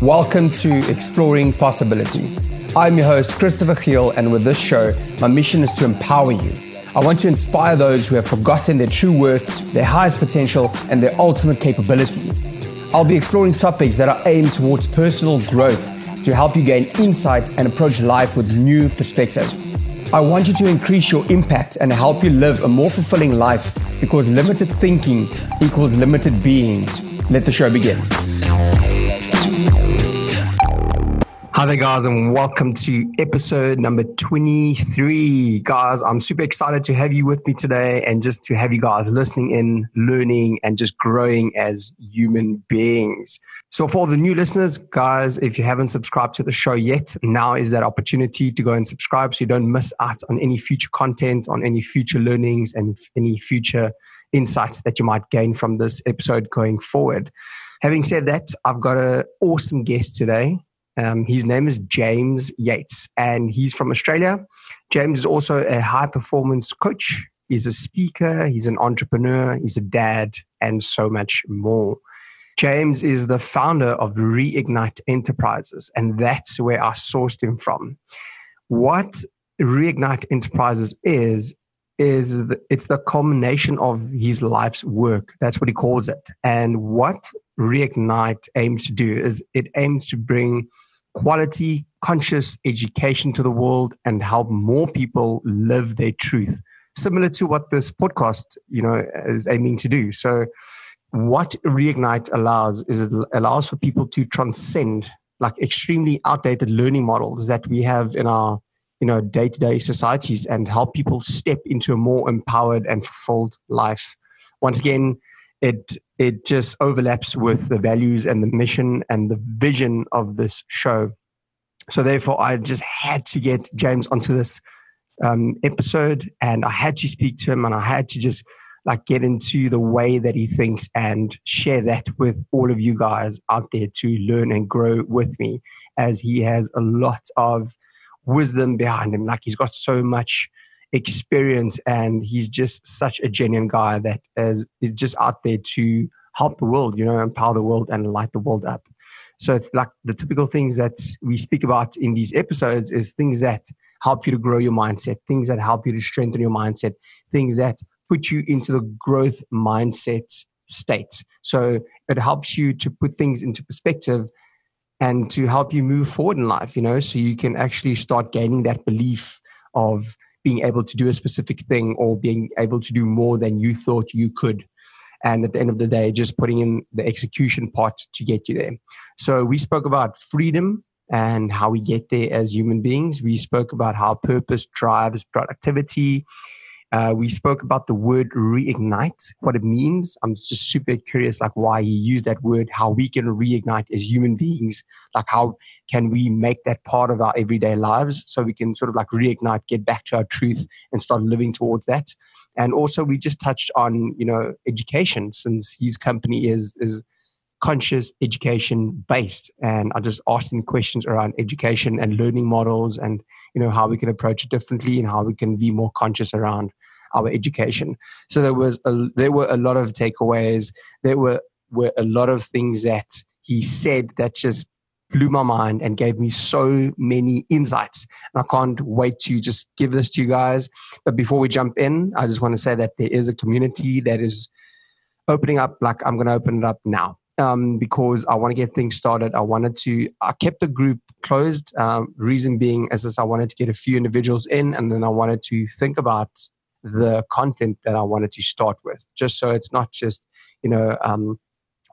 Welcome to Exploring Possibility. I'm your host, Christopher Khiel, and with this show, my mission is to empower you. I want to inspire those who have forgotten their true worth, their highest potential, and their ultimate capability. I'll be exploring topics that are aimed towards personal growth to help you gain insight and approach life with new perspective. I want you to increase your impact and help you live a more fulfilling life because limited thinking equals limited being. Let the show begin. Hi there, guys, and welcome to episode number 23. Guys, I'm super excited to have you with me today and just to have you guys listening in, learning, and just growing as human beings. So, for the new listeners, guys, if you haven't subscribed to the show yet, now is that opportunity to go and subscribe so you don't miss out on any future content, on any future learnings, and any future insights that you might gain from this episode going forward. Having said that, I've got an awesome guest today. Um, his name is James Yates, and he's from Australia. James is also a high performance coach. He's a speaker, he's an entrepreneur, he's a dad, and so much more. James is the founder of Reignite Enterprises, and that's where I sourced him from. What Reignite Enterprises is, is the, it's the culmination of his life's work. That's what he calls it. And what Reignite aims to do is it aims to bring quality, conscious education to the world and help more people live their truth. Similar to what this podcast, you know, is aiming to do. So, what Reignite allows is it allows for people to transcend like extremely outdated learning models that we have in our you know day-to-day societies and help people step into a more empowered and fulfilled life once again it it just overlaps with the values and the mission and the vision of this show. So therefore, I just had to get James onto this um, episode, and I had to speak to him, and I had to just like get into the way that he thinks and share that with all of you guys out there to learn and grow with me, as he has a lot of wisdom behind him. Like he's got so much experience and he's just such a genuine guy that is, is just out there to help the world, you know, empower the world and light the world up. So it's like the typical things that we speak about in these episodes is things that help you to grow your mindset, things that help you to strengthen your mindset, things that put you into the growth mindset state. So it helps you to put things into perspective and to help you move forward in life, you know, so you can actually start gaining that belief of being able to do a specific thing or being able to do more than you thought you could. And at the end of the day, just putting in the execution part to get you there. So we spoke about freedom and how we get there as human beings. We spoke about how purpose drives productivity. Uh, we spoke about the word reignite, what it means. I'm just super curious, like why he used that word, how we can reignite as human beings, like how can we make that part of our everyday lives so we can sort of like reignite, get back to our truth and start living towards that. And also, we just touched on you know education, since his company is is conscious education based and i just asked him questions around education and learning models and you know how we can approach it differently and how we can be more conscious around our education. So there was a, there were a lot of takeaways. There were were a lot of things that he said that just blew my mind and gave me so many insights. And I can't wait to just give this to you guys. But before we jump in, I just want to say that there is a community that is opening up. Like I'm going to open it up now. Um, because I want to get things started. I wanted to, I kept the group closed. Um, reason being, as this, I wanted to get a few individuals in, and then I wanted to think about the content that I wanted to start with, just so it's not just, you know, um,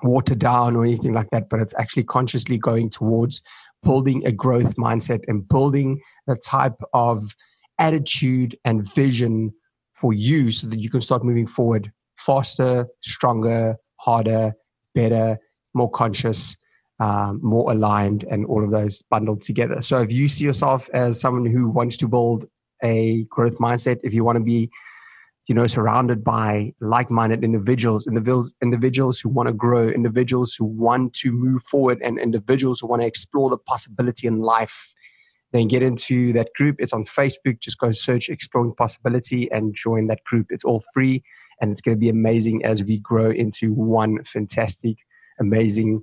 watered down or anything like that, but it's actually consciously going towards building a growth mindset and building the type of attitude and vision for you so that you can start moving forward faster, stronger, harder, better, more conscious, um, more aligned, and all of those bundled together. So if you see yourself as someone who wants to build a growth mindset, if you want to be, you know, surrounded by like-minded individuals, individuals who want to grow, individuals who want to move forward, and individuals who want to explore the possibility in life, then get into that group. It's on Facebook. Just go search Exploring Possibility and join that group. It's all free, and it's going to be amazing as we grow into one fantastic, amazing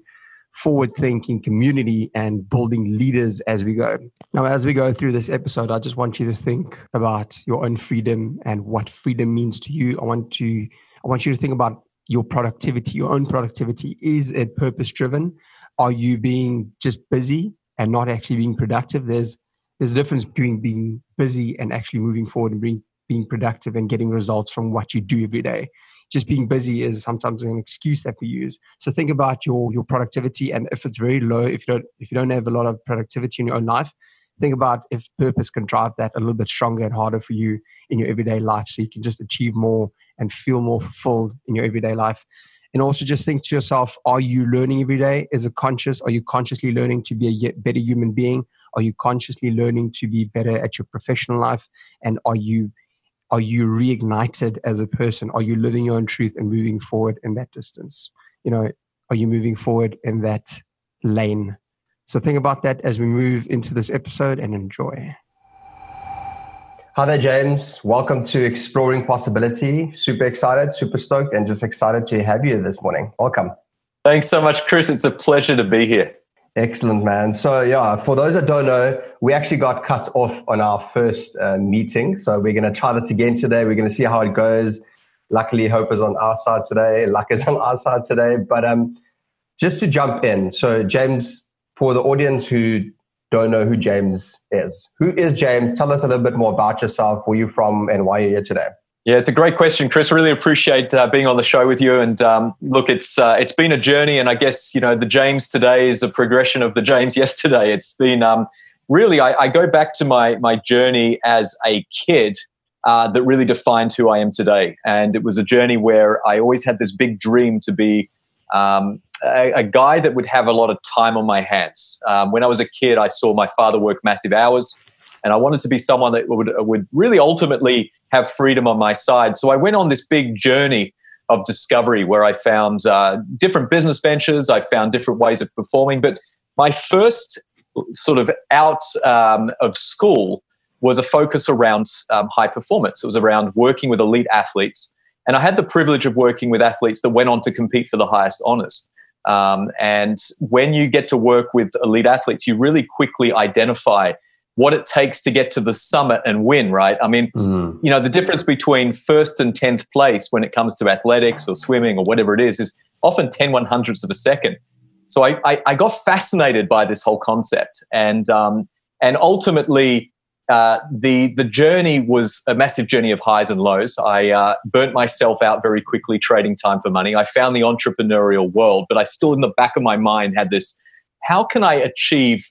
forward thinking community and building leaders as we go. Now, as we go through this episode, I just want you to think about your own freedom and what freedom means to you. I want to I want you to think about your productivity, your own productivity. Is it purpose driven? Are you being just busy and not actually being productive? There's there's a difference between being busy and actually moving forward and being being productive and getting results from what you do every day just being busy is sometimes an excuse that we use. So think about your your productivity, and if it's very low, if you don't if you don't have a lot of productivity in your own life, think about if purpose can drive that a little bit stronger and harder for you in your everyday life, so you can just achieve more and feel more fulfilled in your everyday life. And also just think to yourself, are you learning every day? Is it conscious? Are you consciously learning to be a better human being? Are you consciously learning to be better at your professional life? And are you are you reignited as a person? Are you living your own truth and moving forward in that distance? You know, are you moving forward in that lane? So think about that as we move into this episode and enjoy. Hi there, James. Welcome to Exploring Possibility. Super excited, super stoked, and just excited to have you this morning. Welcome. Thanks so much, Chris. It's a pleasure to be here. Excellent, man. So, yeah, for those that don't know, we actually got cut off on our first uh, meeting. So, we're going to try this again today. We're going to see how it goes. Luckily, Hope is on our side today. Luck is on our side today. But um, just to jump in, so, James, for the audience who don't know who James is, who is James? Tell us a little bit more about yourself, where you're from, and why you're here today. Yeah, it's a great question, Chris. Really appreciate uh, being on the show with you. And um, look, it's uh, it's been a journey, and I guess you know the James today is a progression of the James yesterday. It's been um, really I, I, go back to my my journey as a kid uh, that really defined who I am today, and it was a journey where I always had this big dream to be. Um, a, a, guy that would have a lot of time on my hands. Um, when I was a kid, I saw my father work massive hours, and I wanted to be someone that would would really ultimately have freedom on my side. So I went on this big journey of discovery where I found uh, different business ventures, I found different ways of performing. But my first sort of out um, of school was a focus around um, high performance. It was around working with elite athletes. And I had the privilege of working with athletes that went on to compete for the highest honors. Um, and when you get to work with elite athletes, you really quickly identify what it takes to get to the summit and win, right? I mean, mm. you know, the difference between first and 10th place when it comes to athletics or swimming or whatever it is, is often 10 one hundredths of a second. So I, I, I, got fascinated by this whole concept. And, um, and ultimately, uh, the, the journey was a massive journey of highs and lows. I uh, burnt myself out very quickly trading time for money. I found the entrepreneurial world, but I still, in the back of my mind, had this how can I achieve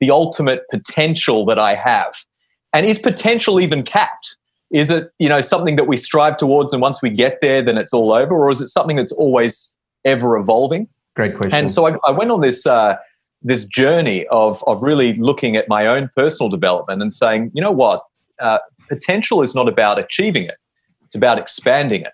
the ultimate potential that I have? And is potential even capped? Is it, you know, something that we strive towards and once we get there, then it's all over? Or is it something that's always ever evolving? Great question. And so I, I went on this, uh, this journey of, of really looking at my own personal development and saying, you know what, uh, potential is not about achieving it, it's about expanding it.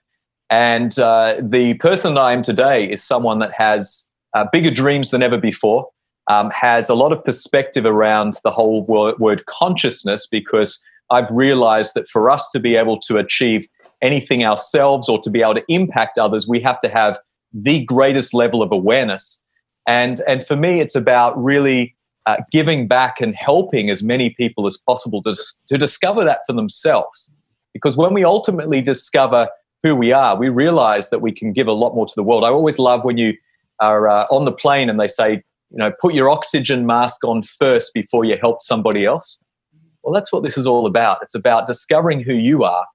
And uh, the person that I am today is someone that has uh, bigger dreams than ever before um, has a lot of perspective around the whole word, word consciousness because I've realized that for us to be able to achieve anything ourselves or to be able to impact others, we have to have the greatest level of awareness. And, and for me, it's about really uh, giving back and helping as many people as possible to, to discover that for themselves. Because when we ultimately discover who we are, we realize that we can give a lot more to the world. I always love when you are uh, on the plane and they say, you know, put your oxygen mask on first before you help somebody else. Well, that's what this is all about. It's about discovering who you are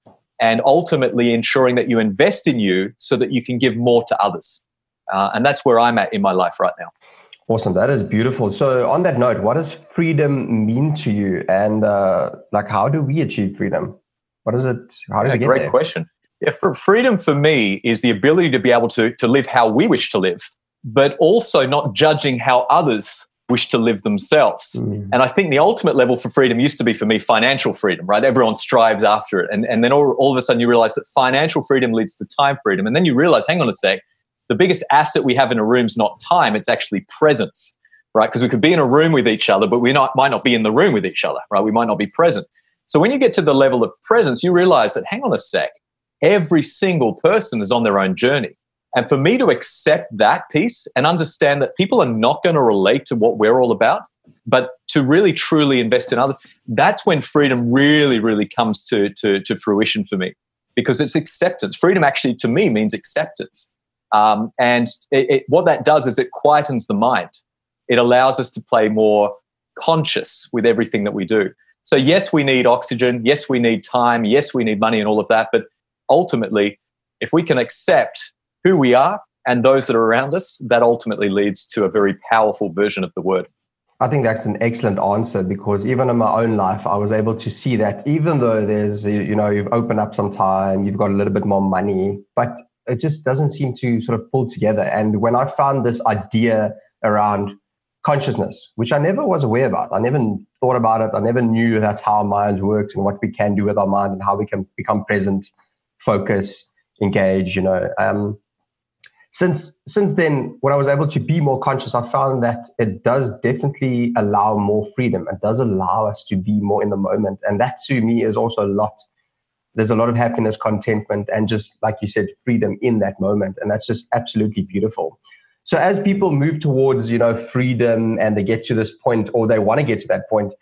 and ultimately ensuring that you invest in you so that you can give more to others. Uh, and that's where I'm at in my life right now. Awesome. That is beautiful. So, on that note, what does freedom mean to you? And, uh, like, how do we achieve freedom? What is it? How do yeah, we get great there? question. Yeah, for freedom for me is the ability to be able to, to live how we wish to live but also not judging how others wish to live themselves. Mm. And I think the ultimate level for freedom used to be for me financial freedom, right? Everyone strives after it. And, and then all, all of a sudden you realize that financial freedom leads to time freedom. And then you realize, hang on a sec, the biggest asset we have in a room is not time, it's actually presence, right? Because we could be in a room with each other, but we not, might not be in the room with each other, right? We might not be present. So when you get to the level of presence, you realize that, hang on a sec, every single person is on their own journey And for me to accept that piece and understand that people are not going to relate to what we're all about, but to really truly invest in others, that's when freedom really, really comes to, to, to fruition for me because it's acceptance. Freedom actually, to me, means acceptance. Um, and it, it, what that does is it quietens the mind. It allows us to play more conscious with everything that we do. So, yes, we need oxygen. Yes, we need time. Yes, we need money and all of that. But ultimately, if we can accept who we are and those that are around us, that ultimately leads to a very powerful version of the word. I think that's an excellent answer because even in my own life, I was able to see that even though there's, you know, you've opened up some time, you've got a little bit more money, but it just doesn't seem to sort of pull together. And when I found this idea around consciousness, which I never was aware about, I never thought about it, I never knew that's how our mind works and what we can do with our mind and how we can become present, focus, engage, you know. Um, since since then, when I was able to be more conscious, I found that it does definitely allow more freedom. It does allow us to be more in the moment, and that to me is also a lot. There's a lot of happiness, contentment, and just like you said, freedom in that moment, and that's just absolutely beautiful. So as people move towards you know freedom and they get to this point, or they want to get to that point,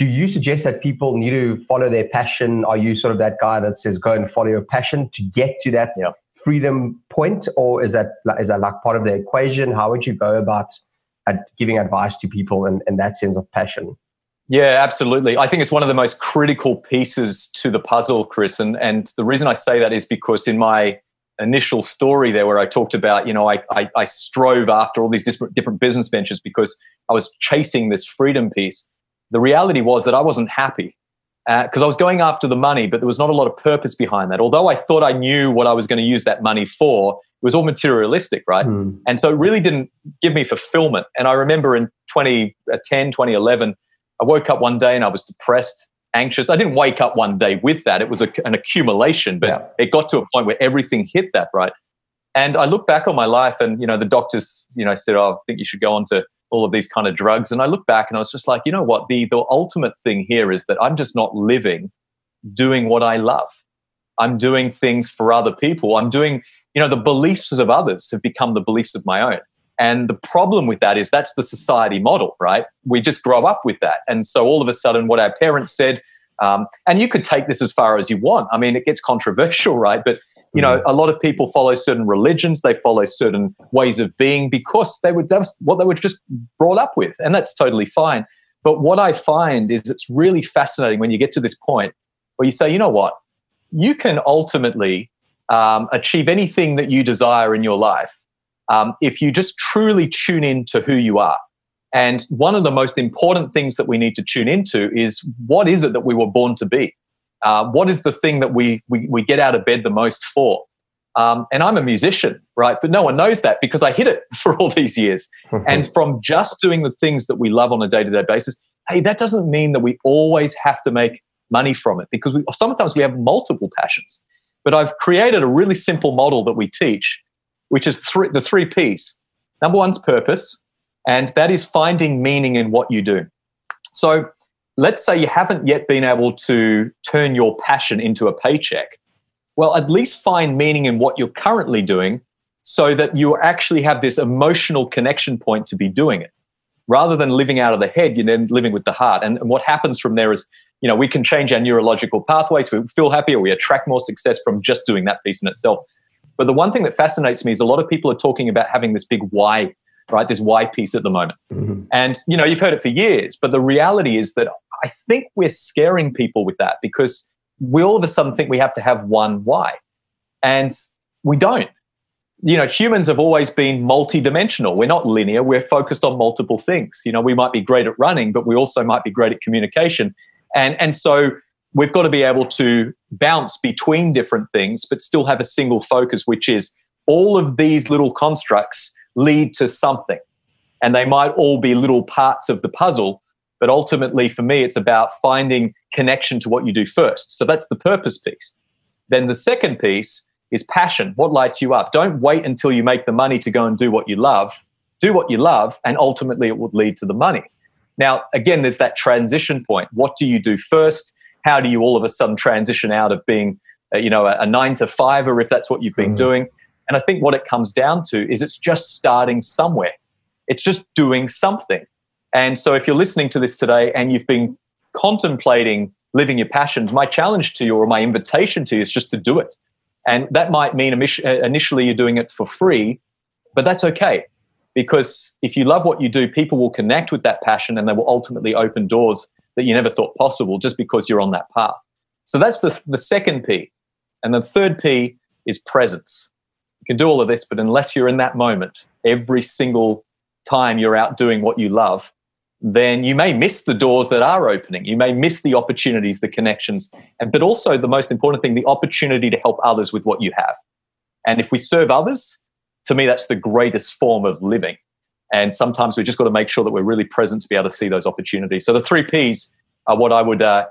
do you suggest that people need to follow their passion? Are you sort of that guy that says go and follow your passion to get to that? Yeah freedom point, or is that is that like part of the equation? How would you go about giving advice to people in, that sense of passion? Yeah, absolutely. I think it's one of the most critical pieces to the puzzle, Chris. And and the reason I say that is because in my initial story there, where I talked about, you know, I I, I strove after all these different business ventures because I was chasing this freedom piece. The reality was that I wasn't happy because uh, I was going after the money, but there was not a lot of purpose behind that. Although I thought I knew what I was going to use that money for, it was all materialistic, right? Mm. And so it really didn't give me fulfillment. And I remember in 2010, 2011, I woke up one day and I was depressed, anxious. I didn't wake up one day with that. It was a, an accumulation, but yeah. it got to a point where everything hit that, right? And I look back on my life and, you know, the doctors, you know, said, oh, I think you should go on to all of these kind of drugs. And I look back and I was just like, you know what? The, the ultimate thing here is that I'm just not living doing what I love. I'm doing things for other people. I'm doing, you know, the beliefs of others have become the beliefs of my own. And the problem with that is that's the society model, right? We just grow up with that. And so all of a sudden, what our parents said, um, and you could take this as far as you want. I mean, it gets controversial, right? But you know, mm-hmm. a lot of people follow certain religions, they follow certain ways of being because they were just what they were just brought up with, and that's totally fine. But what I find is it's really fascinating when you get to this point where you say, you know what, you can ultimately um, achieve anything that you desire in your life um, if you just truly tune in to who you are. And one of the most important things that we need to tune into is what is it that we were born to be? Uh, what is the thing that we, we, we get out of bed the most for? Um, and I'm a musician, right? But no one knows that because I hit it for all these years. and from just doing the things that we love on a day to day basis, hey, that doesn't mean that we always have to make money from it because we, sometimes we have multiple passions. But I've created a really simple model that we teach, which is three, the three P's. Number one's purpose, and that is finding meaning in what you do. So let's say you haven't yet been able to turn your passion into a paycheck. Well, at least find meaning in what you're currently doing so that you actually have this emotional connection point to be doing it. Rather than living out of the head, you're then living with the heart. And, and what happens from there is, you know, we can change our neurological pathways. We feel happier. We attract more success from just doing that piece in itself. But the one thing that fascinates me is a lot of people are talking about having this big why right? This why piece at the moment. Mm-hmm. And, you know, you've heard it for years, but the reality is that I think we're scaring people with that because we all of a sudden think we have to have one why. And we don't. You know, humans have always been multidimensional. We're not linear. We're focused on multiple things. You know, we might be great at running, but we also might be great at communication. And, and so we've got to be able to bounce between different things, but still have a single focus, which is all of these little constructs lead to something. And they might all be little parts of the puzzle, but ultimately for me, it's about finding connection to what you do first. So that's the purpose piece. Then the second piece is passion. What lights you up? Don't wait until you make the money to go and do what you love. Do what you love, and ultimately it would lead to the money. Now, again, there's that transition point. What do you do first? How do you all of a sudden transition out of being, uh, you know, a, a nine to five, or if that's what you've been mm-hmm. doing? And I think what it comes down to is it's just starting somewhere. It's just doing something. And so if you're listening to this today and you've been contemplating living your passions, my challenge to you or my invitation to you is just to do it. And that might mean uh, initially you're doing it for free, but that's okay. Because if you love what you do, people will connect with that passion and they will ultimately open doors that you never thought possible just because you're on that path. So that's the, the second P. And the third P is presence. You can do all of this, but unless you're in that moment, every single time you're out doing what you love, then you may miss the doors that are opening. You may miss the opportunities, the connections, and but also the most important thing, the opportunity to help others with what you have. And if we serve others, to me, that's the greatest form of living. And sometimes we just got to make sure that we're really present to be able to see those opportunities. So the three P's are what I would uh,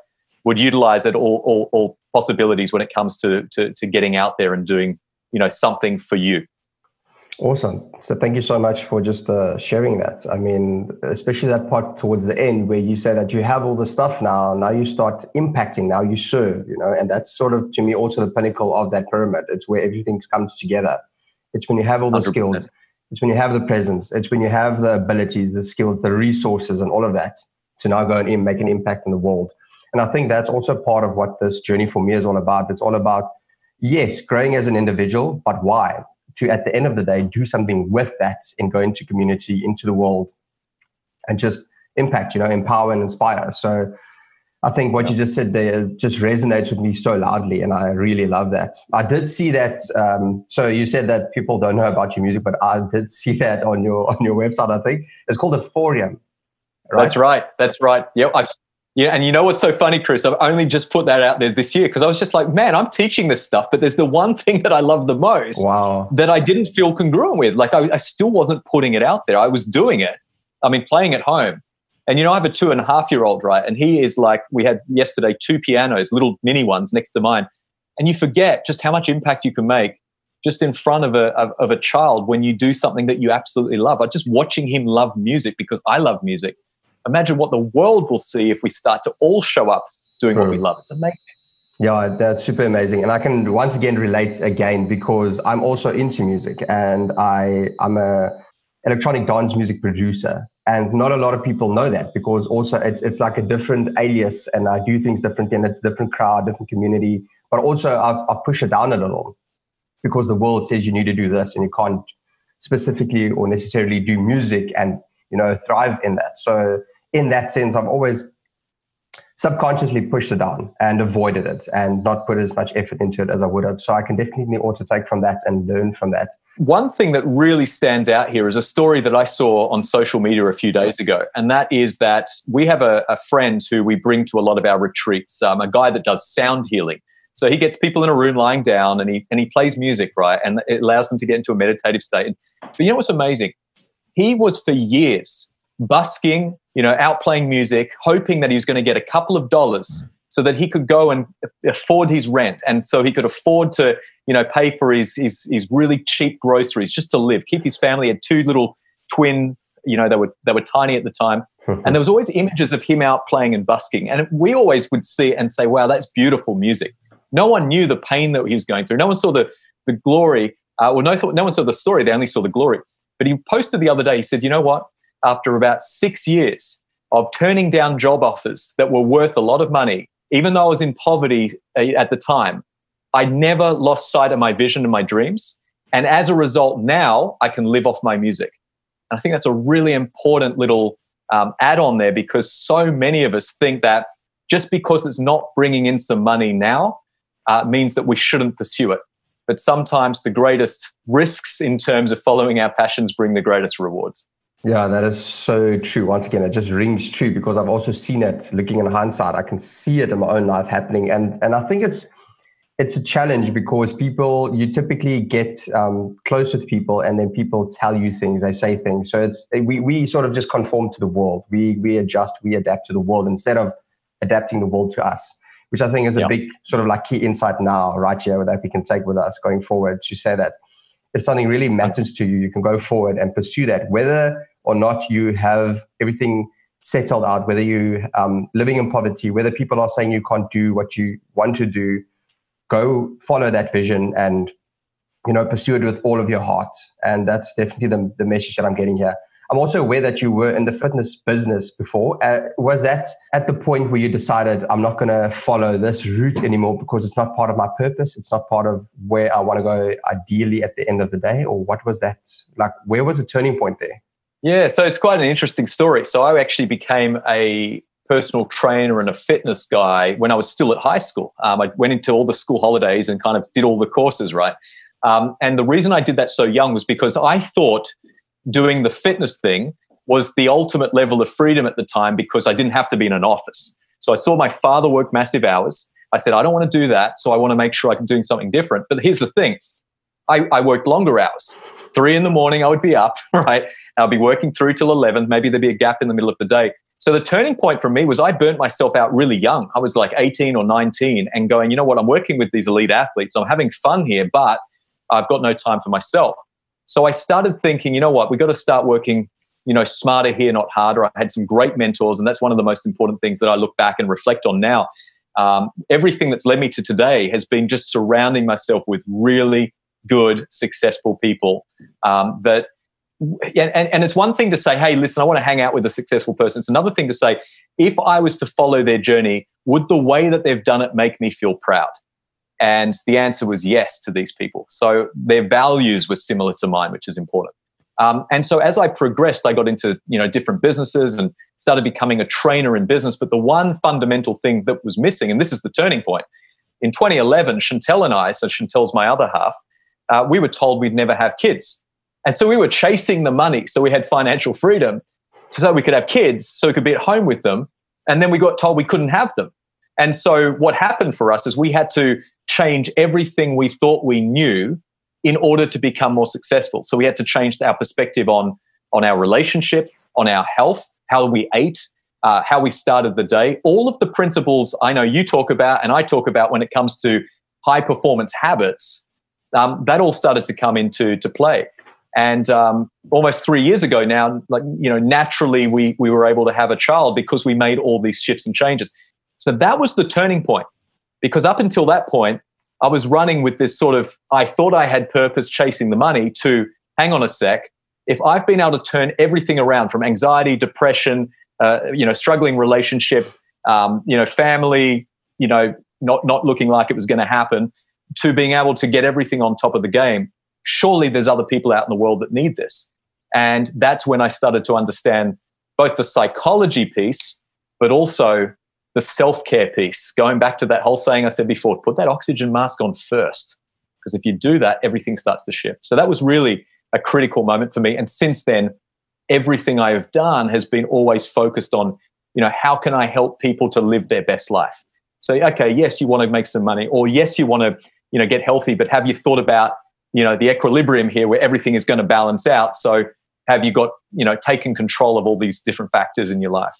would utilize at all, all, all possibilities when it comes to, to to getting out there and doing you know something for you. Awesome. So thank you so much for just uh, sharing that. I mean, especially that part towards the end where you say that you have all the stuff now, now you start impacting, now you serve, you know, and that's sort of to me also the pinnacle of that pyramid. It's where everything comes together. It's when you have all the 100%. skills, it's when you have the presence, it's when you have the abilities, the skills, the resources, and all of that to now go and make an impact in the world. And I think that's also part of what this journey for me is all about. It's all about, yes, growing as an individual, but why? To at the end of the day do something with that and go into community into the world and just impact you know empower and inspire. So i think what you just said there just resonates with me so loudly and i really love that. I did see that um, so you said that people don't know about your music but i did see that on your on your website i think. It's called the forum right? that's right that's right. Yeah i've yeah, and you know what's so funny, Chris? I've only just put that out there this year because I was just like, man, I'm teaching this stuff, but there's the one thing that I love the most wow. that I didn't feel congruent with. Like I, I still wasn't putting it out there. I was doing it. I mean, playing at home. And you know, I have a two and a half year old, right? And he is like, we had yesterday two pianos, little mini ones next to mine. And you forget just how much impact you can make just in front of a of, of a child when you do something that you absolutely love. I just watching him love music because I love music imagine what the world will see if we start to all show up doing what we hmm. love. It's amazing. Yeah, that's super amazing. And I can once again relate again because I'm also into music and I, I'm a electronic dance music producer. And not a lot of people know that because also it's it's like a different alias and I do things differently and it's a different crowd, different community. But also I, I push it down a little because the world says you need to do this and you can't specifically or necessarily do music and you know thrive in that. So in that sense, I've always subconsciously pushed it down and avoided it and not put as much effort into it as I would have. So I can definitely also take from that and learn from that. One thing that really stands out here is a story that I saw on social media a few days ago. And that is that we have a, a friend who we bring to a lot of our retreats, um, a guy that does sound healing. So he gets people in a room lying down and he, and he plays music, right? And it allows them to get into a meditative state. But you know what's amazing? He was for years busking, you know, out playing music, hoping that he was going to get a couple of dollars so that he could go and afford his rent and so he could afford to, you know, pay for his, his, his really cheap groceries just to live, keep his family. He had two little twins, you know, they were, they were tiny at the time. and there was always images of him out playing and busking. And we always would see and say, wow, that's beautiful music. No one knew the pain that he was going through. No one saw the, the glory. Uh, well, no, no one saw the story. They only saw the glory. But he posted the other day, he said, you know what? After about six years of turning down job offers that were worth a lot of money, even though I was in poverty uh, at the time, I never lost sight of my vision and my dreams. And as a result, now I can live off my music. And I think that's a really important little um, add on there because so many of us think that just because it's not bringing in some money now uh, means that we shouldn't pursue it. But sometimes the greatest risks in terms of following our passions bring the greatest rewards. Yeah, that is so true. Once again, it just rings true because I've also seen it looking in hindsight. I can see it in my own life happening. And and I think it's it's a challenge because people you typically get um, close with people and then people tell you things, they say things. So it's we we sort of just conform to the world. We we adjust, we adapt to the world instead of adapting the world to us, which I think is a yeah. big sort of like key insight now, right here that we can take with us going forward to say that if something really matters to you, you can go forward and pursue that, whether or not you have everything settled out, whether you um, living in poverty, whether people are saying you can't do what you want to do, go follow that vision and you know, pursue it with all of your heart. And that's definitely the, the message that I'm getting here. I'm also aware that you were in the fitness business before. Uh, was that at the point where you decided I'm not going to follow this route anymore because it's not part of my purpose? It's not part of where I want to go ideally at the end of the day? Or what was that like? Where was the turning point there? Yeah, so it's quite an interesting story. So I actually became a personal trainer and a fitness guy when I was still at high school. Um, I went into all the school holidays and kind of did all the courses, right? Um, and the reason I did that so young was because I thought doing the fitness thing was the ultimate level of freedom at the time because I didn't have to be in an office. So I saw my father work massive hours. I said, I don't want to do that. So I want to make sure I'm doing something different. But here's the thing I, I worked longer hours. Three in the morning, I would be up, right? I'll be working through till 11. Maybe there'd be a gap in the middle of the day. So the turning point for me was I burnt myself out really young. I was like 18 or 19 and going, you know what? I'm working with these elite athletes. I'm having fun here, but I've got no time for myself. So I started thinking, you know what? We've got to start working, you know, smarter here, not harder. I had some great mentors, and that's one of the most important things that I look back and reflect on now. Um, everything that's led me to today has been just surrounding myself with really good, successful people um, that and, and it's one thing to say, hey, listen, I want to hang out with a successful person. It's another thing to say, if I was to follow their journey, would the way that they've done it make me feel proud? And the answer was yes to these people. So their values were similar to mine, which is important. Um, and so as I progressed, I got into you know different businesses and started becoming a trainer in business. But the one fundamental thing that was missing, and this is the turning point, in 2011, Chantel and I, so Chantel's my other half, uh, we were told we'd never have kids, and so we were chasing the money, so we had financial freedom, so we could have kids, so we could be at home with them, and then we got told we couldn't have them. And so what happened for us is we had to change everything we thought we knew in order to become more successful. So we had to change our perspective on, on our relationship, on our health, how we ate, uh, how we started the day. All of the principles I know you talk about and I talk about when it comes to high performance habits, um, that all started to come into to play. And um, almost three years ago now, like you know, naturally we we were able to have a child because we made all these shifts and changes. So that was the turning point. Because up until that point, I was running with this sort of, I thought I had purpose chasing the money to hang on a sec. If I've been able to turn everything around from anxiety, depression, uh, you know, struggling relationship, um, you know, family, you know, not, not looking like it was going to happen, to being able to get everything on top of the game, surely there's other people out in the world that need this. And that's when I started to understand both the psychology piece, but also the self care piece, going back to that whole saying I said before, put that oxygen mask on first. Because if you do that, everything starts to shift. So that was really a critical moment for me. And since then, everything I have done has been always focused on, you know, how can I help people to live their best life? So, okay, yes, you want to make some money, or yes, you want to, you know, get healthy, but have you thought about, you know, the equilibrium here where everything is going to balance out? So, have you got, you know, taken control of all these different factors in your life?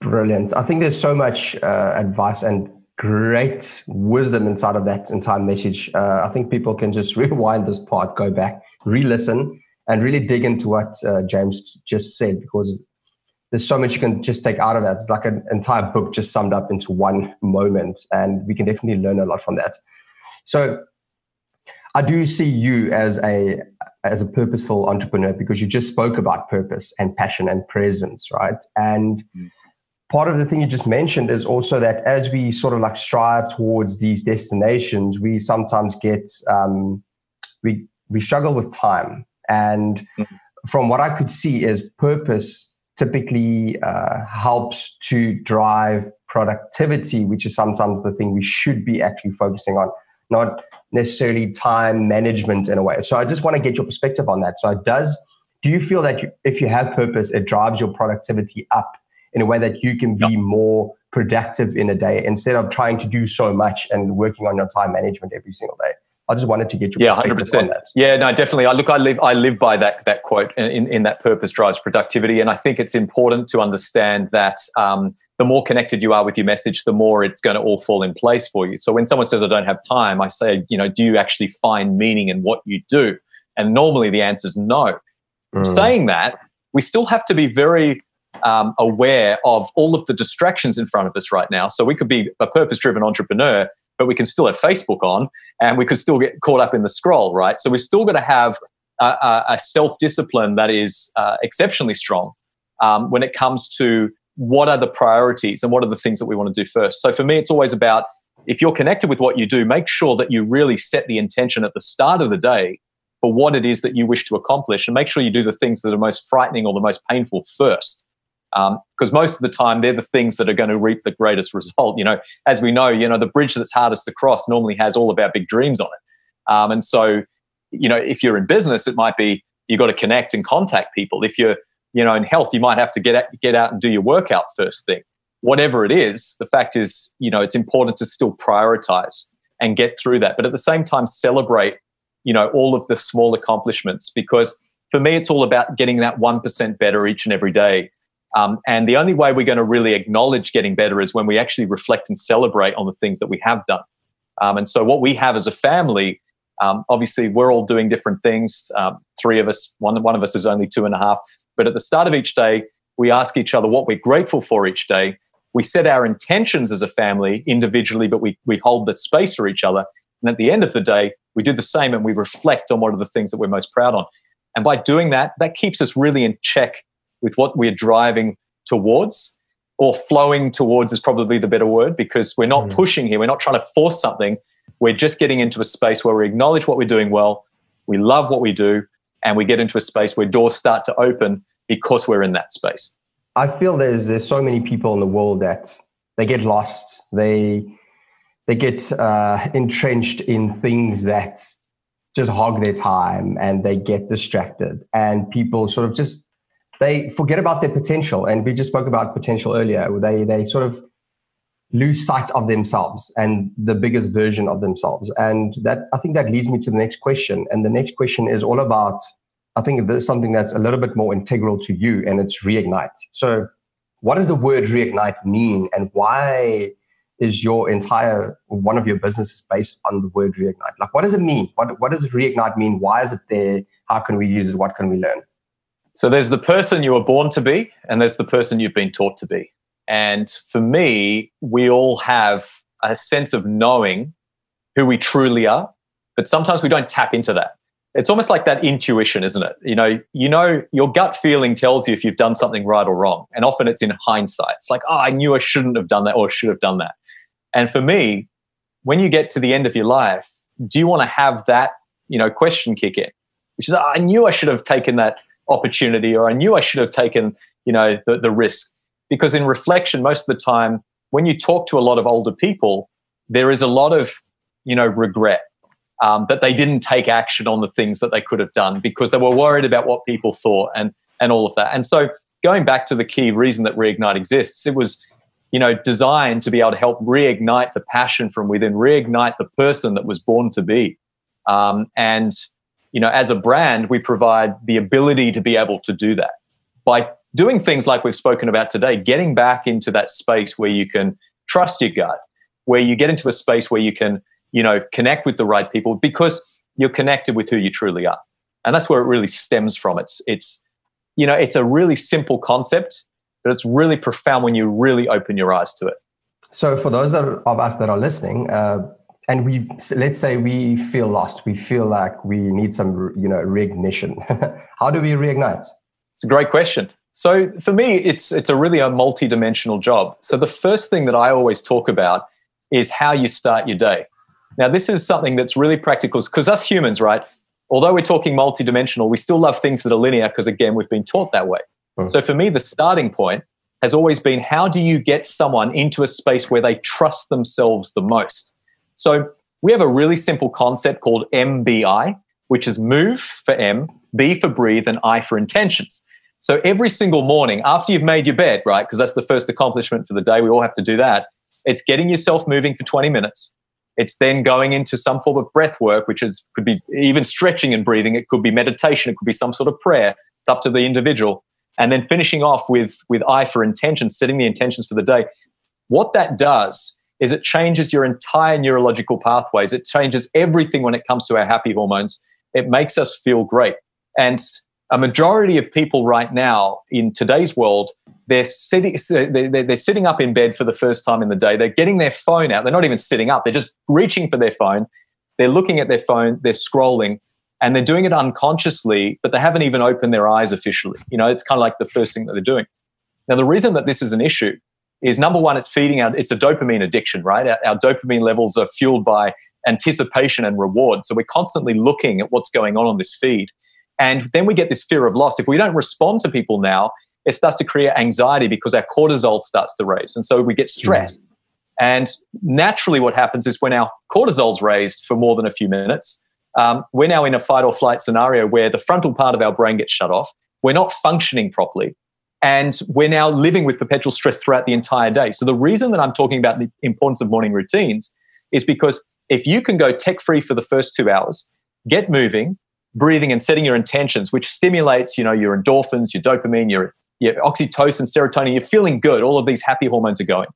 Brilliant. I think there's so much uh, advice and great wisdom inside of that entire message. Uh, I think people can just rewind this part, go back, re listen, and really dig into what uh, James just said because there's so much you can just take out of that. It's like an entire book just summed up into one moment, and we can definitely learn a lot from that. So, I do see you as a as a purposeful entrepreneur because you just spoke about purpose and passion and presence, right? And mm part of the thing you just mentioned is also that as we sort of like strive towards these destinations, we sometimes get um, we we struggle with time. And mm-hmm. from what I could see, is purpose typically uh, helps to drive productivity, which is sometimes the thing we should be actually focusing on, not necessarily time management in a way. So I just want to get your perspective on that. So it does. Do you feel that you, if you have purpose, it drives your productivity up in a way that you can be more productive in a day instead of trying to do so much and working on your time management every single day. I just wanted to get your yeah, hundred percent. Yeah, no, definitely. I look, I live, I live by that that quote. In, in that purpose drives productivity, and I think it's important to understand that um, the more connected you are with your message, the more it's going to all fall in place for you. So when someone says, "I don't have time," I say, you know, do you actually find meaning in what you do? And normally the answer is no. Mm. Saying that, we still have to be very um, aware of all of the distractions in front of us right now. So we could be a purpose driven entrepreneur, but we can still have Facebook on and we could still get caught up in the scroll, right? So we're still going to have a, a self discipline that is uh, exceptionally strong um, when it comes to what are the priorities and what are the things that we want to do first. So for me, it's always about if you're connected with what you do, make sure that you really set the intention at the start of the day for what it is that you wish to accomplish and make sure you do the things that are most frightening or the most painful first because um, most of the time they're the things that are going to reap the greatest result. You know, as we know, you know the bridge that's hardest to cross normally has all of our big dreams on it, um, and so you know if you're in business, it might be you've got to connect and contact people. If you're you know in health, you might have to get out, get out and do your workout first thing. Whatever it is, the fact is, you know, it's important to still prioritize and get through that, but at the same time celebrate, you know, all of the small accomplishments because for me, it's all about getting that one percent better each and every day um, and the only way we're going to really acknowledge getting better is when we actually reflect and celebrate on the things that we have done. Um, and so, what we have as a family, um, obviously, we're all doing different things. Um, three of us, one, one of us is only two and a half. But at the start of each day, we ask each other what we're grateful for each day. We set our intentions as a family individually, but we, we hold the space for each other. And at the end of the day, we do the same and we reflect on what are the things that we're most proud on. And by doing that, that keeps us really in check with what we're driving towards or flowing towards is probably the better word because we're not mm. pushing here. We're not trying to force something. We're just getting into a space where we acknowledge what we're doing well, we love what we do, and we get into a space where doors start to open because we're in that space. I feel there's there's so many people in the world that they get lost. They they get uh, entrenched in things that just hog their time and they get distracted and people sort of just they forget about their potential. And we just spoke about potential earlier. They they sort of lose sight of themselves and the biggest version of themselves. And that I think that leads me to the next question. And the next question is all about I think there's something that's a little bit more integral to you, and it's reignite. So, what does the word reignite mean, and why is your entire one of your businesses based on the word reignite? Like, what does it mean? What what does reignite mean? Why is it there? How can we use it? What can we learn? So there's the person you were born to be, and there's the person you've been taught to be. And for me, we all have a sense of knowing who we truly are, but sometimes we don't tap into that. It's almost like that intuition, isn't it? You know, you know, your gut feeling tells you if you've done something right or wrong, and often it's in hindsight. It's like, oh, I knew I shouldn't have done that or should have done that. And for me, when you get to the end of your life, do you want to have that, you know, question kick in, which is, oh, I knew I should have taken that opportunity or I knew I should have taken, you know, the, the risk. Because in reflection, most of the time, when you talk to a lot of older people, there is a lot of, you know, regret um, that they didn't take action on the things that they could have done because they were worried about what people thought and and all of that. And so going back to the key reason that Reignite exists, it was, you know, designed to be able to help reignite the passion from within, reignite the person that was born to be. Um, and you know, as a brand, we provide the ability to be able to do that by doing things like we've spoken about today, getting back into that space where you can trust your gut, where you get into a space where you can, you know, connect with the right people because you're connected with who you truly are. And that's where it really stems from. It's, it's, you know, it's a really simple concept, but it's really profound when you really open your eyes to it. So, for those of us that are listening, uh, and we let's say we feel lost we feel like we need some you know reignition. How do we reignite? It's a great question. So for me it's it's a really a multi-dimensional job. So the first thing that i always talk about is how you start your day. Now this is something that's really practical because us humans right although we're talking multi-dimensional we still love things that are linear because again we've been taught that way. Mm. so for me the starting point has always been how do you get someone into a space where they trust themselves the most so we have a really simple concept called MBI, which is move for M, B for breathe, and I for intentions. So every single morning after you've made your bed, right? Because that's the first accomplishment for the day. We all have to do that. It's getting yourself moving for 20 minutes. It's then going into some form of breath work, which is could be even stretching and breathing. It could be meditation. It could be some sort of prayer. It's up to the individual. And then finishing off with with I for intention, setting the intentions for the day. What that does is it changes your entire neurological pathways. It changes everything when it comes to our happy hormones. It makes us feel great. And a majority of people right now in today's world they're sitting they're sitting up in bed for the first time in the day. They're getting their phone out. They're not even sitting up. They're just reaching for their phone. They're looking at their phone. They're scrolling. And they're doing it unconsciously but they haven't even opened their eyes officially. You know it's kind of like the first thing that they're doing. Now the reason that this is an issue is number one it's feeding out it's a dopamine addiction right our, our dopamine levels are fueled by anticipation and reward so we're constantly looking at what's going on on this feed and then we get this fear of loss if we don't respond to people now it starts to create anxiety because our cortisol starts to raise. And so we get stressed. Mm. And naturally, what happens is when our cortisol's raised for more than a few minutes, um, we're now in a fight or flight scenario where the frontal part of our brain gets shut off. We're not functioning properly. And we're now living with perpetual stress throughout the entire day. So, the reason that I'm talking about the importance of morning routines is because if you can go tech free for the first two hours, get moving, breathing, and setting your intentions, which stimulates you know, your endorphins, your dopamine, your your oxytocin, serotonin, you're feeling good. All of these happy hormones are going.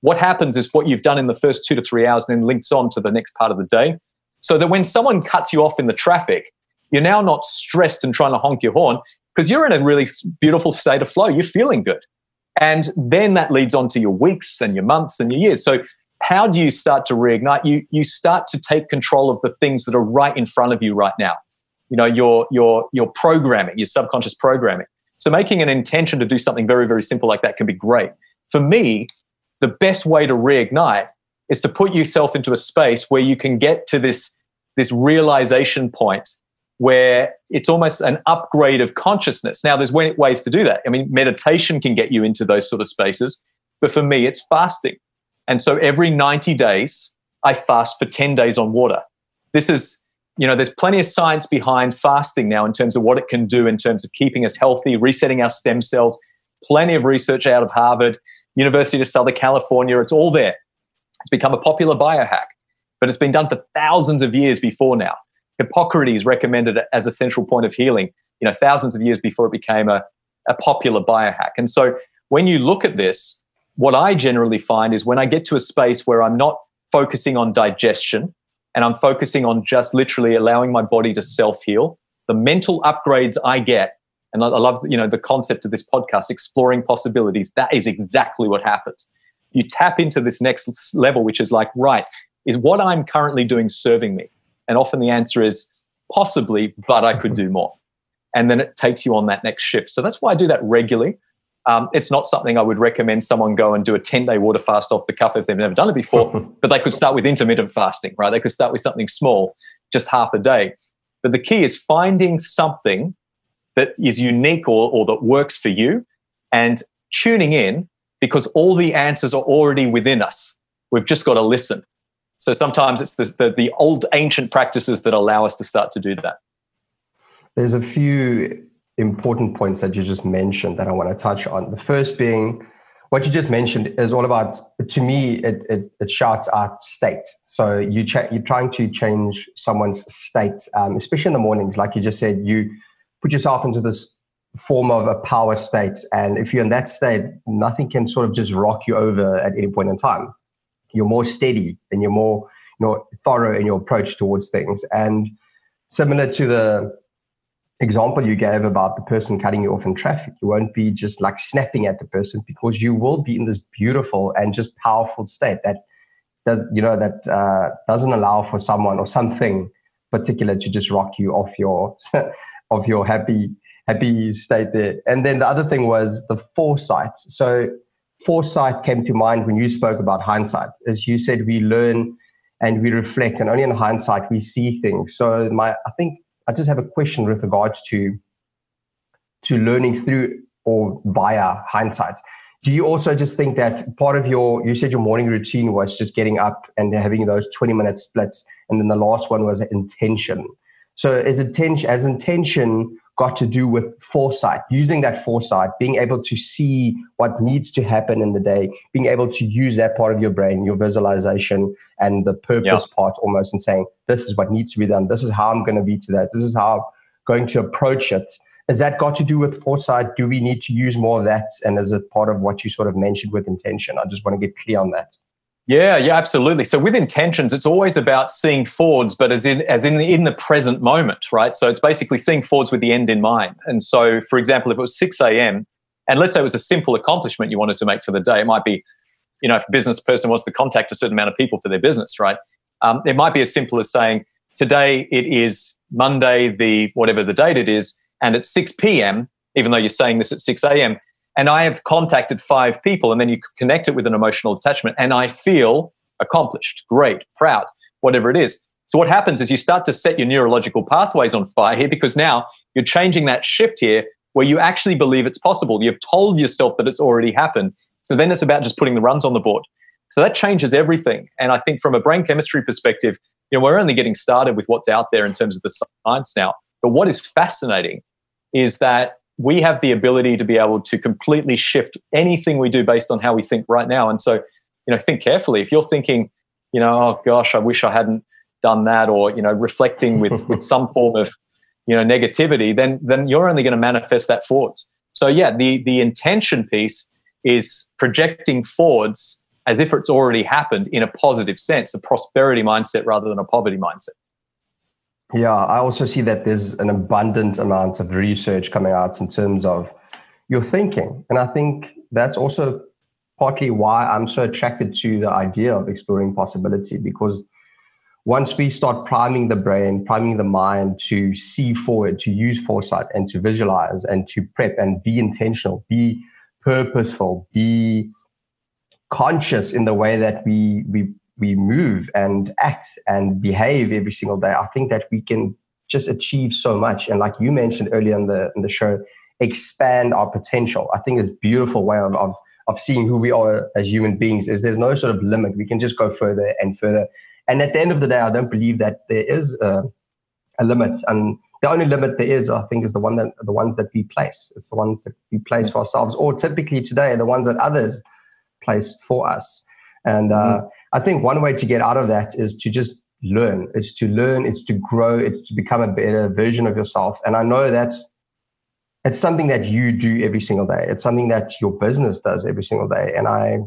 What happens is what you've done in the first two to three hours then links on to the next part of the day. So that when someone cuts you off in the traffic, you're now not stressed and trying to honk your horn because you're in a really beautiful state of flow. You're feeling good. And then that leads on to your weeks and your months and your years. So how do you start to reignite? You, you start to take control of the things that are right in front of you right now. You know, your, your, your programming, your subconscious programming. So making an intention to do something very, very simple like that can be great. For me, the best way to reignite is to put yourself into a space where you can get to this, this realization point where it's almost an upgrade of consciousness. Now, there's ways to do that. I mean, meditation can get you into those sort of spaces, but for me, it's fasting. And so every 90 days, I fast for 10 days on water. This is you know, there's plenty of science behind fasting now in terms of what it can do in terms of keeping us healthy, resetting our stem cells. Plenty of research out of Harvard, University of Southern California. It's all there. It's become a popular biohack, but it's been done for thousands of years before now. Hippocrates recommended it as a central point of healing, you know, thousands of years before it became a, a popular biohack. And so when you look at this, what I generally find is when I get to a space where I'm not focusing on digestion, and I'm focusing on just literally allowing my body to self heal. The mental upgrades I get, and I love you know the concept of this podcast, exploring possibilities. That is exactly what happens. You tap into this next level, which is like, right, is what I'm currently doing serving me? And often the answer is possibly, but I could do more. And then it takes you on that next shift. So that's why I do that regularly. Um, it's not something I would recommend someone go and do a 10 day water fast off the cuff if they've never done it before, but they could start with intermittent fasting, right? They could start with something small, just half a day. But the key is finding something that is unique or, or that works for you and tuning in because all the answers are already within us. We've just got to listen. So sometimes it's the, the, the old ancient practices that allow us to start to do that. There's a few important points that you just mentioned that I want to touch on. The first being what you just mentioned is all about, to me, it, it, it shouts out state. So you ch- you're trying to change someone's state, um, especially in the mornings. Like you just said, you put yourself into this form of a power state. And if you're in that state, nothing can sort of just rock you over at any point in time. You're more steady and you're more you know, thorough in your approach towards things. And similar to the example you gave about the person cutting you off in traffic, you won't be just like snapping at the person because you will be in this beautiful and just powerful state that does, you know, that uh, doesn't allow for someone or something particular to just rock you off your, of your happy, happy state there. And then the other thing was the foresight. So foresight came to mind when you spoke about hindsight. As you said, we learn and we reflect, and only in hindsight we see things. So my, I think I just have a question with regards to to learning through or via hindsight. Do you also just think that part of your you said your morning routine was just getting up and having those 20 minute splits and then the last one was intention. So is intention as intention got to do with foresight, using that foresight, being able to see what needs to happen in the day, being able to use that part of your brain, your visualization and the purpose yeah. part almost, and saying, this is what needs to be done. This is how I'm going to be to that. This is how I'm going to approach it. Has that got to do with foresight? Do we need to use more of that? And is it part of what you sort of mentioned with intention? I just want to get clear on that. Yeah, yeah, absolutely. So with intentions, it's always about seeing forwards, but as in as in the, in the present moment, right? So it's basically seeing forwards with the end in mind. And so, for example, if it was six a.m. And let's say it was a simple accomplishment you wanted to make for the day. It might be, you know, if a business person wants to contact a certain amount of people for their business, right? Um, it might be as simple as saying, today it is Monday, the whatever the date it is, and at 6 p.m., even though you're saying this at 6 a.m., and I have contacted five people, and then you connect it with an emotional attachment, and I feel accomplished, great, proud, whatever it is. So what happens is you start to set your neurological pathways on fire here because now you're changing that shift here where you actually believe it's possible. You've told yourself that it's already happened. So then it's about just putting the runs on the board. So that changes everything. And I think from a brain chemistry perspective, you know, we're only getting started with what's out there in terms of the science now. But what is fascinating is that we have the ability to be able to completely shift anything we do based on how we think right now. And so, you know, think carefully. If you're thinking, you know, oh gosh, I wish I hadn't done that, or you know, reflecting with with some form of you know negativity, then then you're only going to manifest that forwards. So yeah, the the intention piece is projecting forwards as if it's already happened in a positive sense, a prosperity mindset rather than a poverty mindset. Yeah, I also see that there's an abundant amount of research coming out in terms of your thinking. And I think that's also partly why I'm so attracted to the idea of exploring possibility because once we start priming the brain, priming the mind to see forward, to use foresight and to visualize and to prep and be intentional, be purposeful, be conscious in the way that we we we move and act and behave every single day, I think that we can just achieve so much. And like you mentioned earlier in the in the show, expand our potential. I think it's beautiful way of, of of seeing who we are as human beings is there's no sort of limit. We can just go further and further. And at the end of the day, I don't believe that there is a, a limit. And the only limit there is, I think, is the one that the ones that we place. It's the ones that we place for ourselves, or typically today, the ones that others place for us. And uh, mm-hmm. I think one way to get out of that is to just learn. It's to learn, it's to grow, it's to become a better version of yourself. And I know that's it's something that you do every single day. It's something that your business does every single day. And I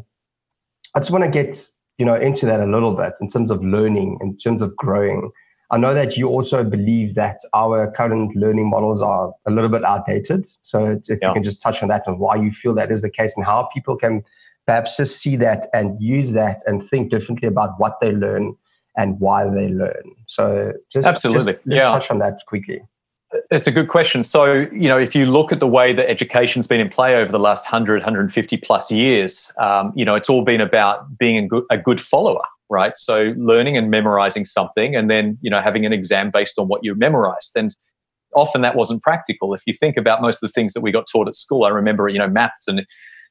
I just want to get, you know, into that a little bit in terms of learning, in terms of growing. I know that you also believe that our current learning models are a little bit outdated. So if yeah. you can just touch on that and why you feel that is the case and how people can perhaps just see that and use that and think differently about what they learn and why they learn. So just absolutely, just, yeah. touch on that quickly. It's a good question. So, you know, if you look at the way that education's been in play over the last 100, 150 plus years, um, you know, it's all been about being a good, a good follower, right? So, learning and memorizing something and then, you know, having an exam based on what you memorized. And often that wasn't practical. If you think about most of the things that we got taught at school, I remember, you know, maths and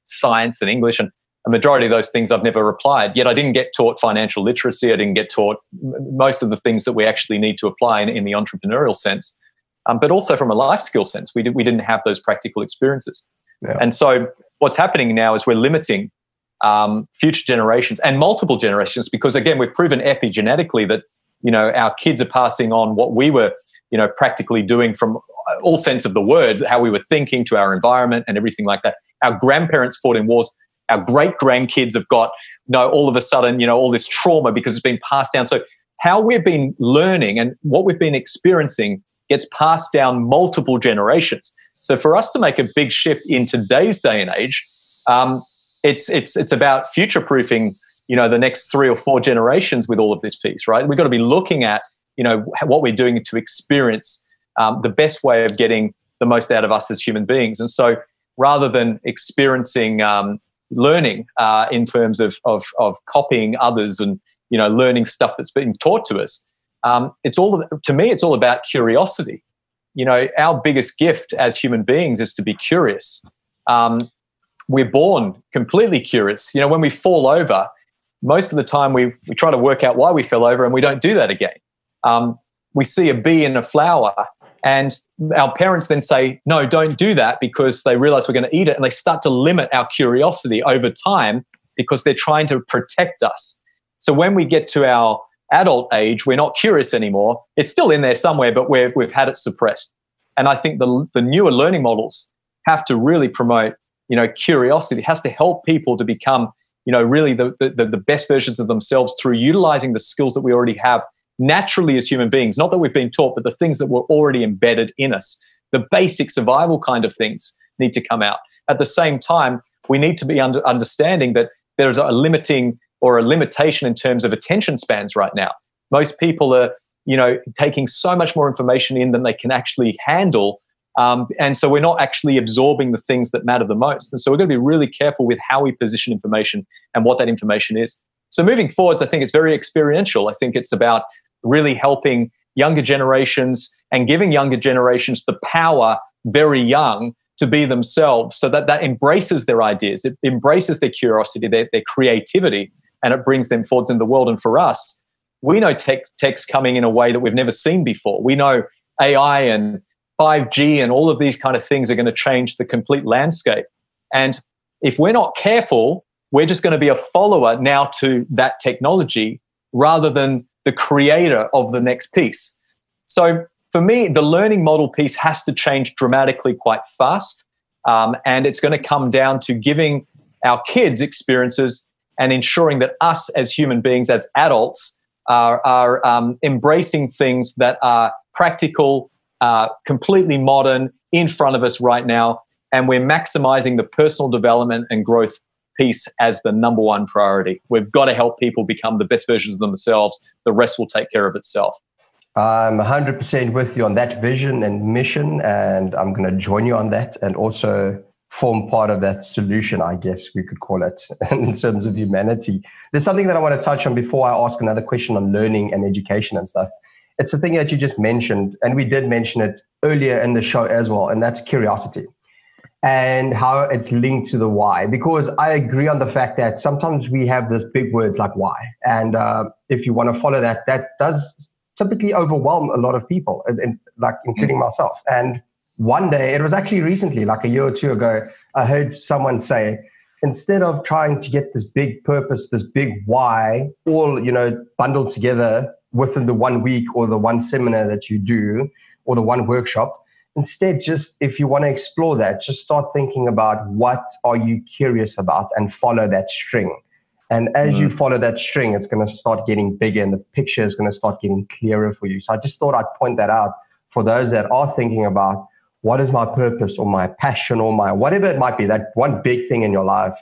science and English, and a majority of those things I've never applied. Yet I didn't get taught financial literacy. I didn't get taught most of the things that we actually need to apply in, in the entrepreneurial sense, um, but also from a life skill sense. We, did, we didn't have those practical experiences. Yeah. And so what's happening now is we're limiting um, future generations and multiple generations because, again, we've proven epigenetically that, you know, our kids are passing on what we were you know practically doing from all sense of the word how we were thinking to our environment and everything like that our grandparents fought in wars our great grandkids have got you know all of a sudden you know all this trauma because it's been passed down. So how we've been learning and what we've been experiencing gets passed down multiple generations. So for us to make a big shift in today's day and age um, it's it's it's about future proofing you know the next three or four generations with all of this piece right? We've got to be looking at you know what we're doing to experience um, the best way of getting the most out of us as human beings. And so rather than experiencing um, learning uh, in terms of, of, of copying others and you know learning stuff that's been taught to us. Um, it's all to me. It's all about curiosity. You know, our biggest gift as human beings is to be curious. Um, we're born completely curious. You know, when we fall over, most of the time we, we try to work out why we fell over and we don't do that again. Um, we see a bee in a flower and our parents then say, no, don't do that because they realize we're going to eat it. And they start to limit our curiosity over time because they're trying to protect us. So when we get to our adult age, we're not curious anymore. It's still in there somewhere, but we have had it suppressed. And I think the, the newer learning models have to really promote, you know, curiosity. It has to help people to become, you know, really the, the, the best versions of themselves through utilizing the skills that we already have naturally as human beings, not that we've been taught, but the things that were already embedded in us. The basic survival kind of things need to come out. at the same time, we need to be under, understanding that there's a limiting or a limitation in terms of attention spans right now. Most people are, you know, taking so much more information in than they can actually handle. Um, and so we're not actually absorbing the things that matter the most. And so we're going to be really careful with how we position information and what that information is. So moving forwards, I think it's very experiential. I think it's about really helping younger generations and giving younger generations the power very young to be themselves so that that embraces their ideas. It embraces their curiosity their, their creativity and it brings them forwards in the world. And for us we know tech tech's coming in a way that we've never seen before. We know ai and 5g and all of these kind of things are going to change the complete landscape. And if we're not careful we're just going to be a follower now to that technology rather than the creator of the next piece so for me, the learning model piece has to change dramatically quite fast. Um, and it's going to come down to giving our kids experiences and ensuring that us as human beings, as adults, are, are um, embracing things that are practical, uh, completely modern, in front of us right now. And we're maximizing the personal development and growth piece as the number one priority. We've got to help people become the best versions of themselves. The rest will take care of itself. I'm 100% with you on that vision and mission, and I'm going to join you on that and also form part of that solution, I guess we could call it, in terms of humanity. There's something that I want to touch on before I ask another question on learning and education and stuff. It's a thing that you just mentioned, and we did mention it earlier in the show as well, and that's curiosity and how it's linked to the why. Because I agree on the fact that sometimes we have this big words like why, and uh, if you want to follow that, that does typically overwhelm a lot of people, and, and like including mm. myself. And one day, it was actually recently, like a year or two ago, I heard someone say, instead of trying to get this big purpose, this big why, all you know, bundled together within the one week or the one seminar that you do or the one workshop, instead just if you want to explore that just start thinking about what are you curious about and follow that string and as mm-hmm. you follow that string, it's going to start getting bigger and the picture is going to start getting clearer for you. So I just thought I'd point that out for those that are thinking about what is my purpose or my passion or my whatever it might be, that one big thing in your life.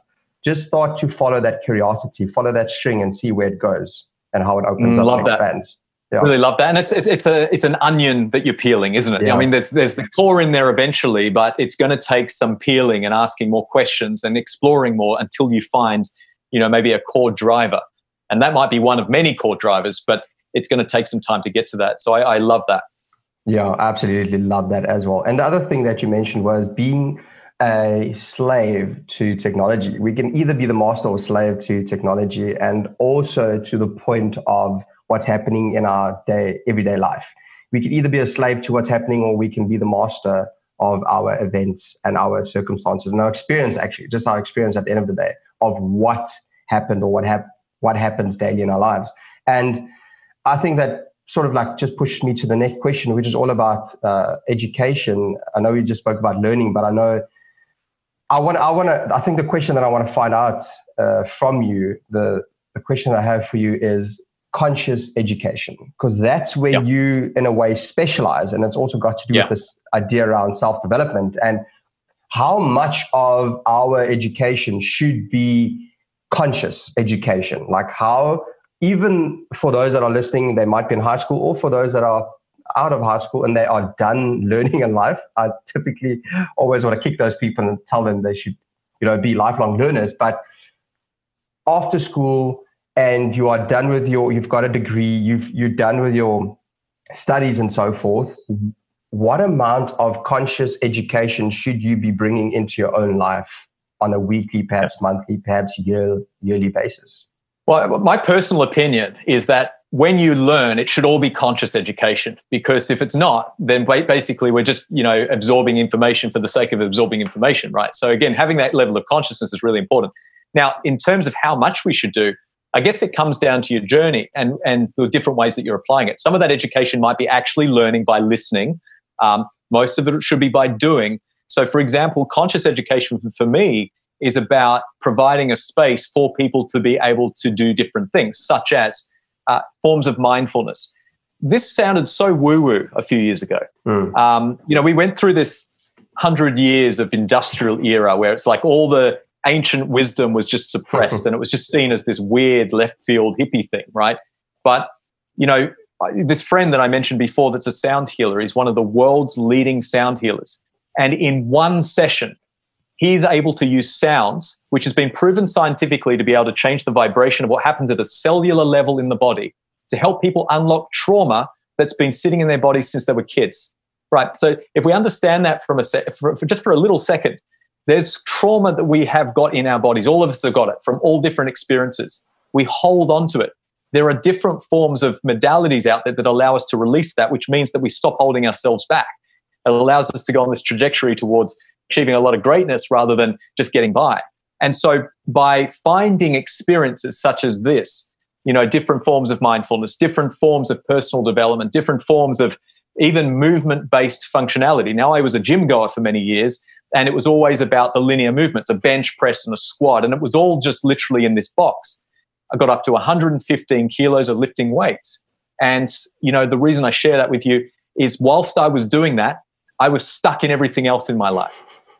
Just start to follow that curiosity, follow that string and see where it goes and how it opens mm, up and expands. Yeah. Really love that, and it's, it's, it's a it's an onion that you're peeling, isn't it? Yeah. I mean, there's there's the core in there eventually, but it's going to take some peeling and asking more questions and exploring more until you find you know, maybe a core driver. And that might be one of many core drivers, but it's going to take some time to get to that. So I, I love that. Yeah, absolutely love that as well. And the other thing that you mentioned was being a slave to technology. We can either be the master or slave to technology and also to the point of what's happening in our day everyday life. We can either be a slave to what's happening or we can be the master of our events and our circumstances and our experience actually, just our experience at the end of the day of what happened or what hap- what happens daily in our lives. And I think that sort of like just pushes me to the next question, which is all about uh, education. I know we just spoke about learning, but I know I want I want to. I think the question that I want to find out uh, from you, the the question I have for you is conscious education, because that's where you, in a way, specialize, and it's also got to do with this idea around self development and how much of our education should be conscious education? Like how, even for those that are listening, they might be in high school, or for those that are out of high school and they are done learning in life, I typically always want to kick those people and tell them they should, you know, be lifelong learners. But after school and you are done with your, you've got a degree, you've you're done with your studies and so forth mm-hmm. what amount of conscious education should you be bringing into your own life on a weekly, perhaps monthly, perhaps year, yearly basis? Well, my personal opinion is that when you learn, it should all be conscious education because if it's not, then basically we're just you know absorbing information for the sake of absorbing information, right? So again, having that level of consciousness is really important. Now, in terms of how much we should do, I guess it comes down to your journey and and the different ways that you're applying it. Some of that education might be actually learning by listening um, most of it should be by doing. So, for example, conscious education for me is about providing a space for people to be able to do different things, such as uh, forms of mindfulness. This sounded so woo woo a few years ago. Mm. Um, you know, we went through this hundred years of industrial era where it's like all the ancient wisdom was just suppressed and it was just seen as this weird left field hippie thing, right? But, you know, this friend that I mentioned before that's a sound healer is one of the world's leading sound healers. And in one session, he's able to use sounds, which has been proven scientifically to be able to change the vibration of what happens at a cellular level in the body to help people unlock trauma that's been sitting in their bodies since they were kids. Right. So if we understand that from a se- for, for just for a little second, there's trauma that we have got in our bodies. All of us have got it from all different experiences. We hold on to it. There are different forms of modalities out there that allow us to release that, which means that we stop holding ourselves back. It allows us to go on this trajectory towards achieving a lot of greatness rather than just getting by. And so by finding experiences such as this, you know, different forms of mindfulness, different forms of personal development, different forms of even movement based functionality. Now, I was a gym goer for many years, and it was always about the linear movements, a bench press and a squat, and it was all just literally in this box. I got up to 115 kilos of lifting weights. And, you know, the reason I share that with you is whilst I was doing that, I was stuck in everything else in my life.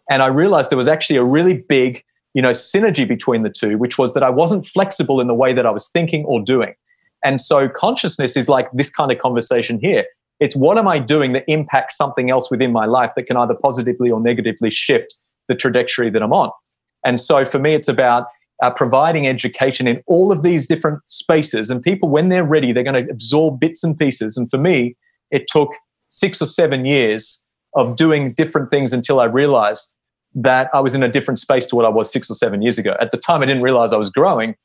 And I realized there was actually a really big, you know, synergy between the two, which was that I wasn't flexible in the way that I was thinking or doing. And so consciousness is like this kind of conversation here. It's what am I doing that impacts something else within my life that can either positively or negatively shift the trajectory that I'm on. And so for me, it's about uh, providing education in all of these different spaces. And people, when they're ready, they're going to absorb bits and pieces. And for me, it took six or seven years of doing different things until I realized that I was in a different space to what I was six or seven years ago. At the time, I didn't realize I was growing,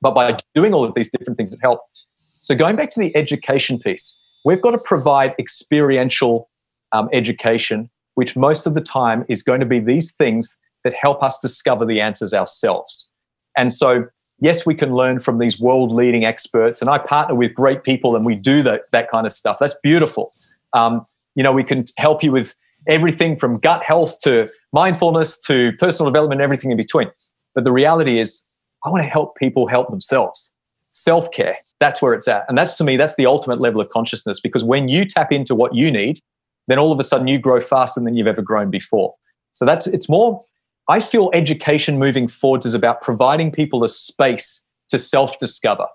but by doing all of these different things, it helped. So, going back to the education piece, we've got to provide experiential um, education, which most of the time is going to be these things that help us discover the answers ourselves. And so, yes, we can learn from these world leading experts, and I partner with great people and we do that, that kind of stuff. That's beautiful. Um, you know, we can help you with everything from gut health to mindfulness to personal development, everything in between. But the reality is, I want to help people help themselves. Self care, that's where it's at. And that's to me, that's the ultimate level of consciousness because when you tap into what you need, then all of a sudden you grow faster than you've ever grown before. So that's, it's more, I feel education moving forwards is about providing people a space to self discover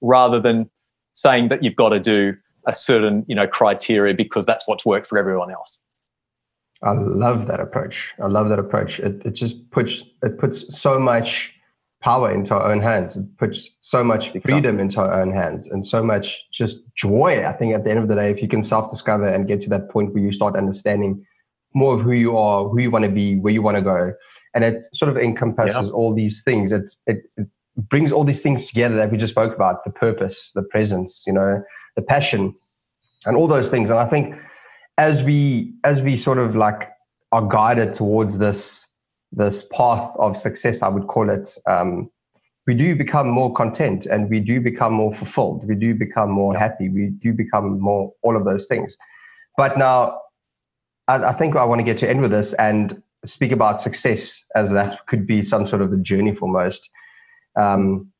rather than saying that you've got to do a certain you know criteria because that's what's worked for everyone else. I love that approach. I love that approach. It, it just puts it puts so much power into our own hands. It puts so much freedom into our own hands and so much just joy. I think at the end of the day, if you can self discover and get to that point where you start understanding more of who you are, who you want to be, where you want to go, and it sort of encompasses yeah. all these things. It, it, it brings all these things together that we just spoke about: the purpose, the presence, you know, the passion, and all those things. And I think as we as we sort of like are guided towards this this path of success, I would call it, um, we do become more content and we do become more fulfilled. We do become more happy. We do become more all of those things. But now, I, I think I want to get to end with this and speak about success as that could be some sort of a journey for most. Um,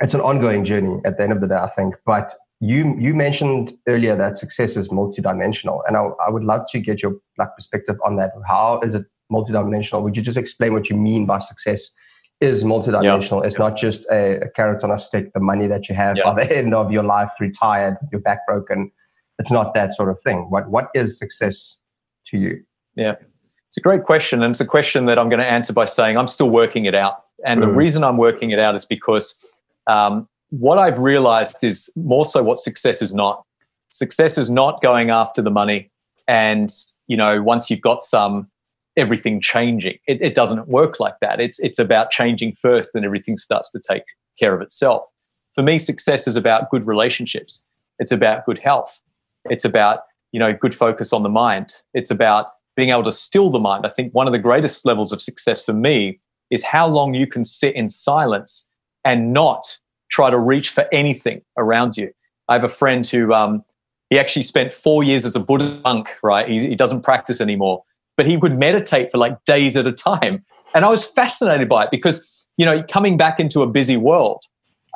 it's an ongoing journey at the end of the day, I think. But you you mentioned earlier that success is multidimensional, and I, I would love to get your like perspective on that. How is it multidimensional? Would you just explain what you mean by success? Is multidimensional. Yeah. It's not just a, a, carrot on a stick, the money that you have yeah. by the end of your life, retired, your back broken. It's not that sort of thing. What what is success to you? Yeah, it's a great question, and it's a question that I'm going to answer by saying I'm still working it out. And mm. the reason I'm working it out is because um, what I've realized is more so what success is not. Success is not going after the money and, you know, once you've got some, everything changing. It, it doesn't work like that. It's, it's about changing first and everything starts to take care of itself. For me, success is about good relationships. It's about good health. It's about, you know, good focus on the mind. It's about being able to still the mind. I think one of the greatest levels of success for me is how long you can sit in silence and not try to reach for anything around you. I have a friend who um, he actually spent four years as a Buddha monk, right? He, he doesn't practice anymore, but he would meditate for like days at a time. And I was fascinated by it because, you know, coming back into a busy world,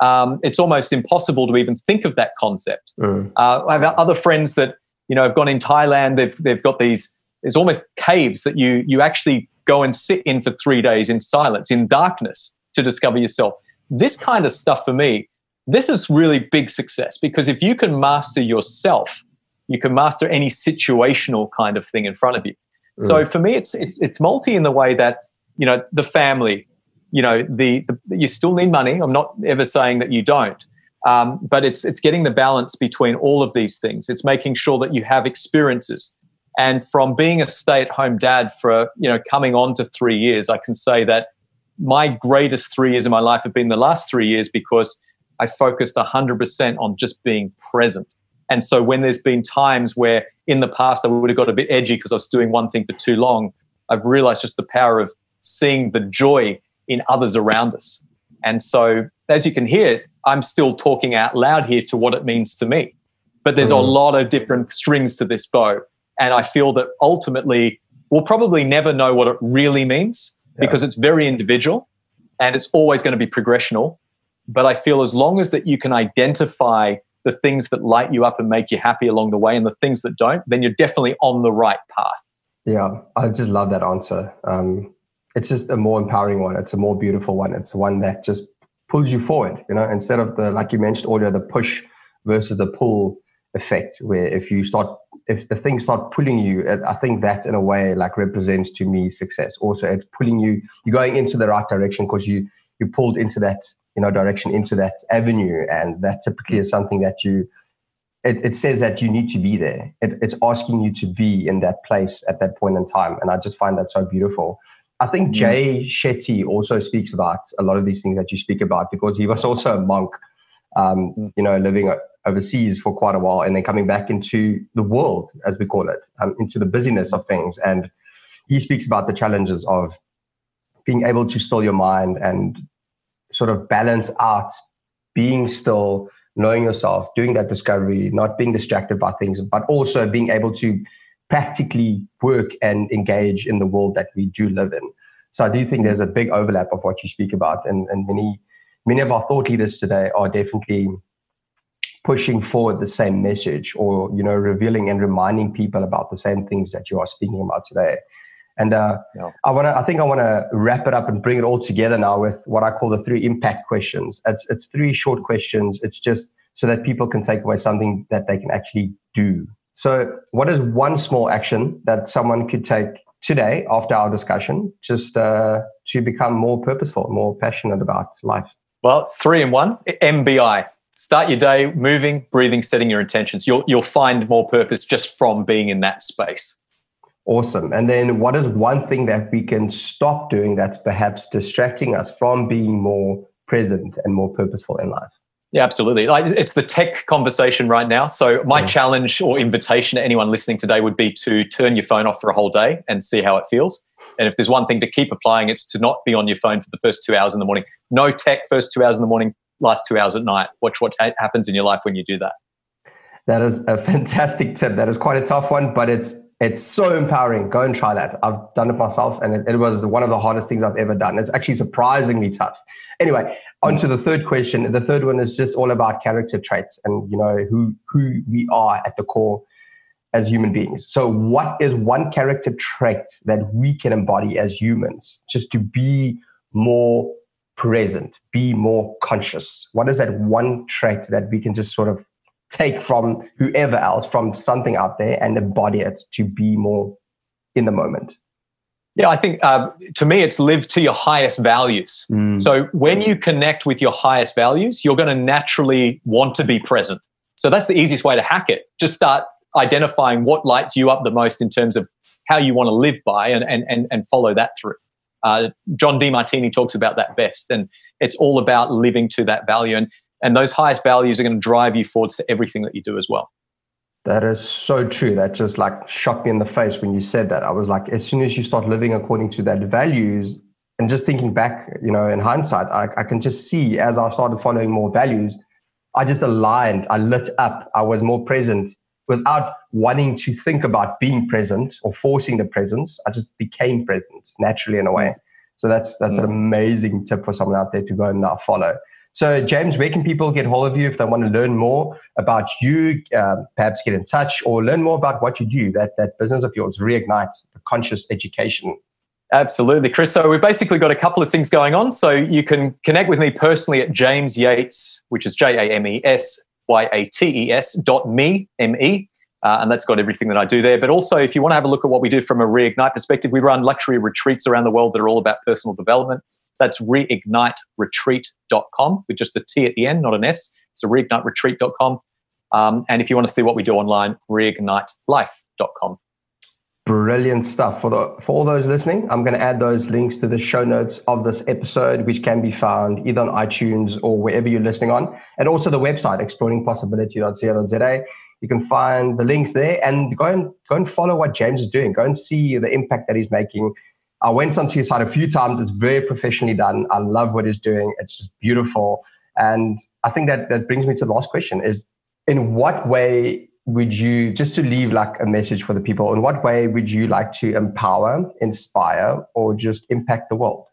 um, it's almost impossible to even think of that concept. Mm. Uh, I have other friends that, you know, have gone in Thailand, they've, they've got these there's almost caves that you you actually go and sit in for three days in silence, in darkness to discover yourself. This kind of stuff for me, this is really big success because if you can master yourself, you can master any situational kind of thing in front of you. Mm. So for me, it's it's it's multi in the way that you know the family, you know the, the you still need money. I'm not ever saying that you don't, um, but it's it's getting the balance between all of these things. It's making sure that you have experiences. And from being a stay-at-home dad for you know coming on to three years, I can say that my greatest three years of my life have been the last three years because I focused 100% on just being present. And so when there's been times where in the past I would have got a bit edgy because I was doing one thing for too long, I've realized just the power of seeing the joy in others around us. And so as you can hear, I'm still talking out loud here to what it means to me. But there's mm. a lot of different strings to this bow. And I feel that ultimately we'll probably never know what it really means yeah. because it's very individual and it's always going to be progressional. But I feel as long as that you can identify the things that light you up and make you happy along the way and the things that don't, then you're definitely on the right path. Yeah, I just love that answer. Um, it's just a more empowering one. It's a more beautiful one. It's one that just pulls you forward, you know, instead of the, like you mentioned earlier, the push versus the pull effect, where if you start, if the things start pulling you, I think that in a way like represents to me success. Also, it's pulling you, you're going into the right direction because you, you pulled into that you know direction into that avenue. And that typically is something that you it, it says that you need to be there. It, it's asking you to be in that place at that point in time. And i just find that so beautiful. I think mm. jay shetty also speaks about a lot of these things that you speak about because he was also a monk um, you know living overseas for quite a while and then coming back into the world as we call it um, into the busyness of things. And he speaks about the challenges of being able to still your mind and sort of balance out being still, knowing yourself, doing that discovery, not being distracted by things, but also being able to practically work and engage in the world that we do live in. So I do think there's a big overlap of what you speak about, and, and many many of our thought leaders today are definitely pushing forward the same message, or you know, revealing and reminding people about the same things that you are speaking about today. And uh, yeah. I want to, I think I want to wrap it up and bring it all together now with what I call the three impact questions. It's, it's three short questions. It's just so that people can take away something that they can actually do. So, what is one small action that someone could take today after our discussion just uh, to become more purposeful, more passionate about life? Well, it's three in one MBI. Start your day moving, breathing, setting your intentions. You'll, you'll find more purpose just from being in that space. Awesome. And then what is one thing that we can stop doing that's perhaps distracting us from being more present and more purposeful in life? Yeah, absolutely. Like it's the tech conversation right now. So my yeah. challenge or invitation to anyone listening today would be to turn your phone off for a whole day and see how it feels. And if there's one thing to keep applying, it's to not be on your phone for the first two hours in the morning. No tech first two hours in the morning, last two hours at night. Watch what happens in your life when you do that. That is a fantastic tip. That is quite a tough one, but it's it's so empowering. Go and try that. I've done it myself, and it, it, was one of the hardest things I've ever done. It's actually surprisingly tough. Anyway, on to the third question. The third one is just all about character traits and you know who who we are at the core as human beings. So, what is one character trait that we can embody as humans, just to be more present, be more conscious? What is that one trait that we can just sort of take from whoever else, from something out there, and embody it to be more in the moment? Yeah, I think uh, to me, it's live to your highest values. Mm. So when you connect with your highest values, you're going to naturally want to be present. So that's the easiest way to hack it. Just start identifying what lights you up the most in terms of how you want to live by and, and, and, and follow that through. Uh, John Demartini talks about that best. And it's all about living to that value. And and those highest values are going to drive you forwards to everything that you do as well. That is so true. That just like shocked me in the face when you said that. I was like, as soon as you start living according to that values, and just thinking back, you know, in hindsight, I, I can just see as I started following more values, I just aligned, I lit up, I was more present without wanting to think about being present or forcing the presence. I just became present naturally in a way. So that's that's mm. an amazing tip for someone out there to go and now follow. So, James, where can people get hold of you if they want to learn more about you, uh, perhaps get in touch or learn more about what you do, that, that business of yours, Reignite the Conscious Education? Absolutely, Chris. So we've basically got a couple of things going on. So you can connect with me personally at James Yates, which is J A M E S Y A T E S dot me, M E. Uh, and that's got everything that I do there. But also, if you want to have a look at what we do from a Reignite perspective, we run luxury retreats around the world that are all about personal development. That's reigniteretreat.com with just a T at the end, not an S. So reigniteretreat.com. Um, and if you want to see what we do online, reignitelife.com. Brilliant stuff. For, the, for all those listening, I'm going to add those links to the show notes of this episode, which can be found either on iTunes or wherever you're listening on. And also the website, exploringpossibility.co.za. You can find the links there and go and go and follow what James is doing. Go and see the impact that he's making I went onto his site a few times. It's very professionally done. I love what he's doing. It's just beautiful. And I think that that brings me to the last question is in what way would you just to leave like a message for the people in what way would you like to empower inspire or just impact the world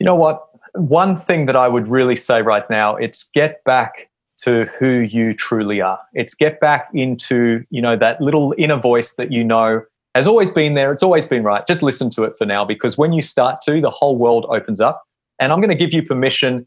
you know what one thing that i would really say right now it's get back to who you truly are it's get back into you know that little inner voice that you know has always been there. It's always been right. Just listen to it for now because when you start to, the whole world opens up. And I'm going to give you permission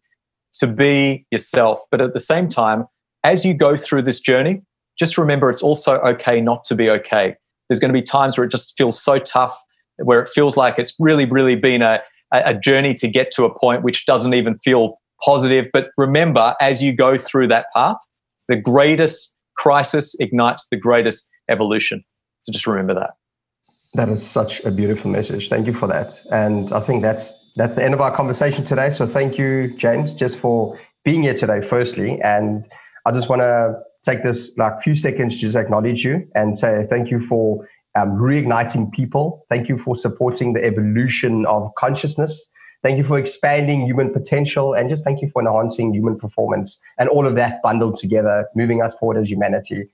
to be yourself. But at the same time, as you go through this journey, just remember it's also okay not to be okay. There's going to be times where it just feels so tough, where it feels like it's really, really been a, a journey to get to a point which doesn't even feel positive. But remember, as you go through that path, the greatest crisis ignites the greatest evolution. So just remember that. That is such a beautiful message. Thank you for that. And I think that's that's the end of our conversation today. So thank you, James, just for being here today, firstly. And I just want to take this like few seconds to just acknowledge you and say thank you for um, reigniting people. Thank you for supporting the evolution of consciousness. Thank you for expanding human potential and just thank you for enhancing human performance and all of that bundled together, moving us forward as humanity.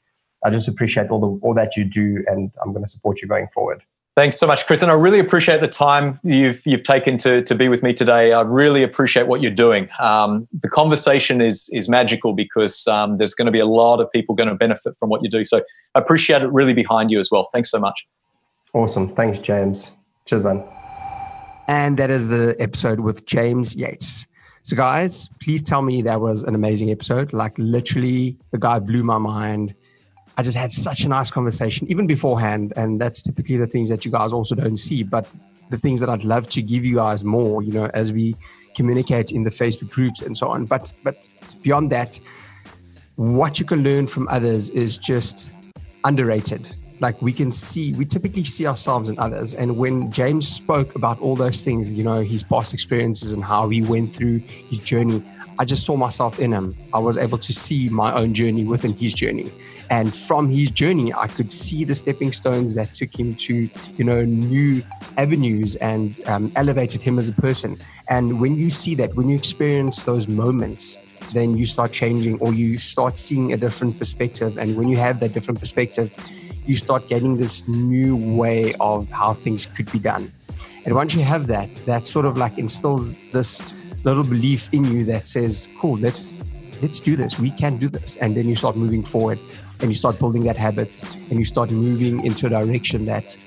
I just appreciate all the all that you do, and I'm going to support you going forward. Thanks so much, Chris, and I really appreciate the time you've you've taken to to be with me today. I really appreciate what you're doing. Um, the conversation is is magical because um, there's going to be a lot of people going to benefit from what you do. So I appreciate it really behind you as well. Thanks so much. Awesome. Thanks, James. Cheers, man. And that is the episode with James Yates. So, guys, please tell me that was an amazing episode. Like, literally, the guy blew my mind I just had such a nice conversation, even beforehand. And that's typically the things that you guys also don't see, but the things that I'd love to give you guys more, you know, as we communicate in the Facebook groups and so on. But but beyond that, what you can learn from others is just underrated. Like we can see, we typically see ourselves in others. And when James spoke about all those things, you know, his past experiences and how he went through his journey, I just saw myself in him. I was able to see my own journey within his journey. And from his journey, I could see the stepping stones that took him to, you know, new avenues and um, elevated him as a person. And when you see that, when you experience those moments, then you start changing or you start seeing a different perspective. And when you have that different perspective, you start getting this new way of how things could be done. And once you have that, that sort of like instills this little belief in you that says, cool, let's let's do this. We can do this. And then you start moving forward and you start building that habit and you start moving into a direction that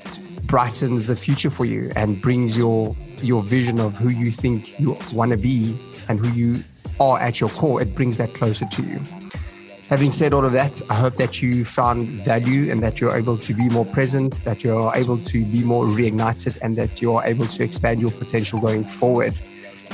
brightens the future for you and brings your your vision of who you think you want to be and who you are at your core. It brings that closer to you. Having said all of that, I hope that you found value and that you're able to be more present, that you're able to be more reignited, and that you're able to expand your potential going forward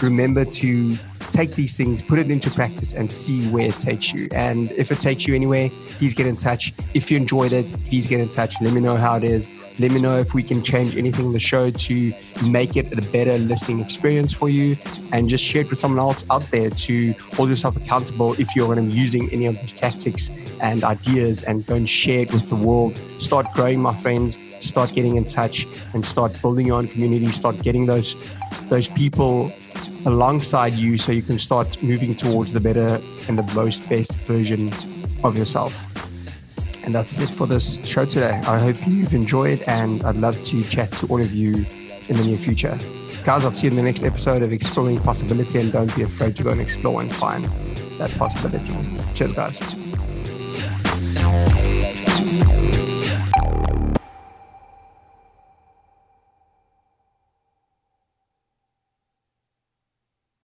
remember to take these things, put it into practice, and see where it takes you. And if it takes you anywhere, please get in touch. If you enjoyed it, please get in touch. Let me know how it is. Let me know if we can change anything in the show to make it a better listening experience for you. And just share it with someone else out there to hold yourself accountable if you're going to be using any of these tactics and ideas and go and share it with the world. Start growing, my friends. Start getting in touch and start building your own community. Start getting those those people alongside you so you can start moving towards the better and the most best version of yourself. And that's it for this show today. I hope you've enjoyed and I'd love to chat to all of you in the near future. guys, I'll see you in the next episode of Exploring Possibility. And don't be afraid to go and explore and find that possibility. Cheers, guys.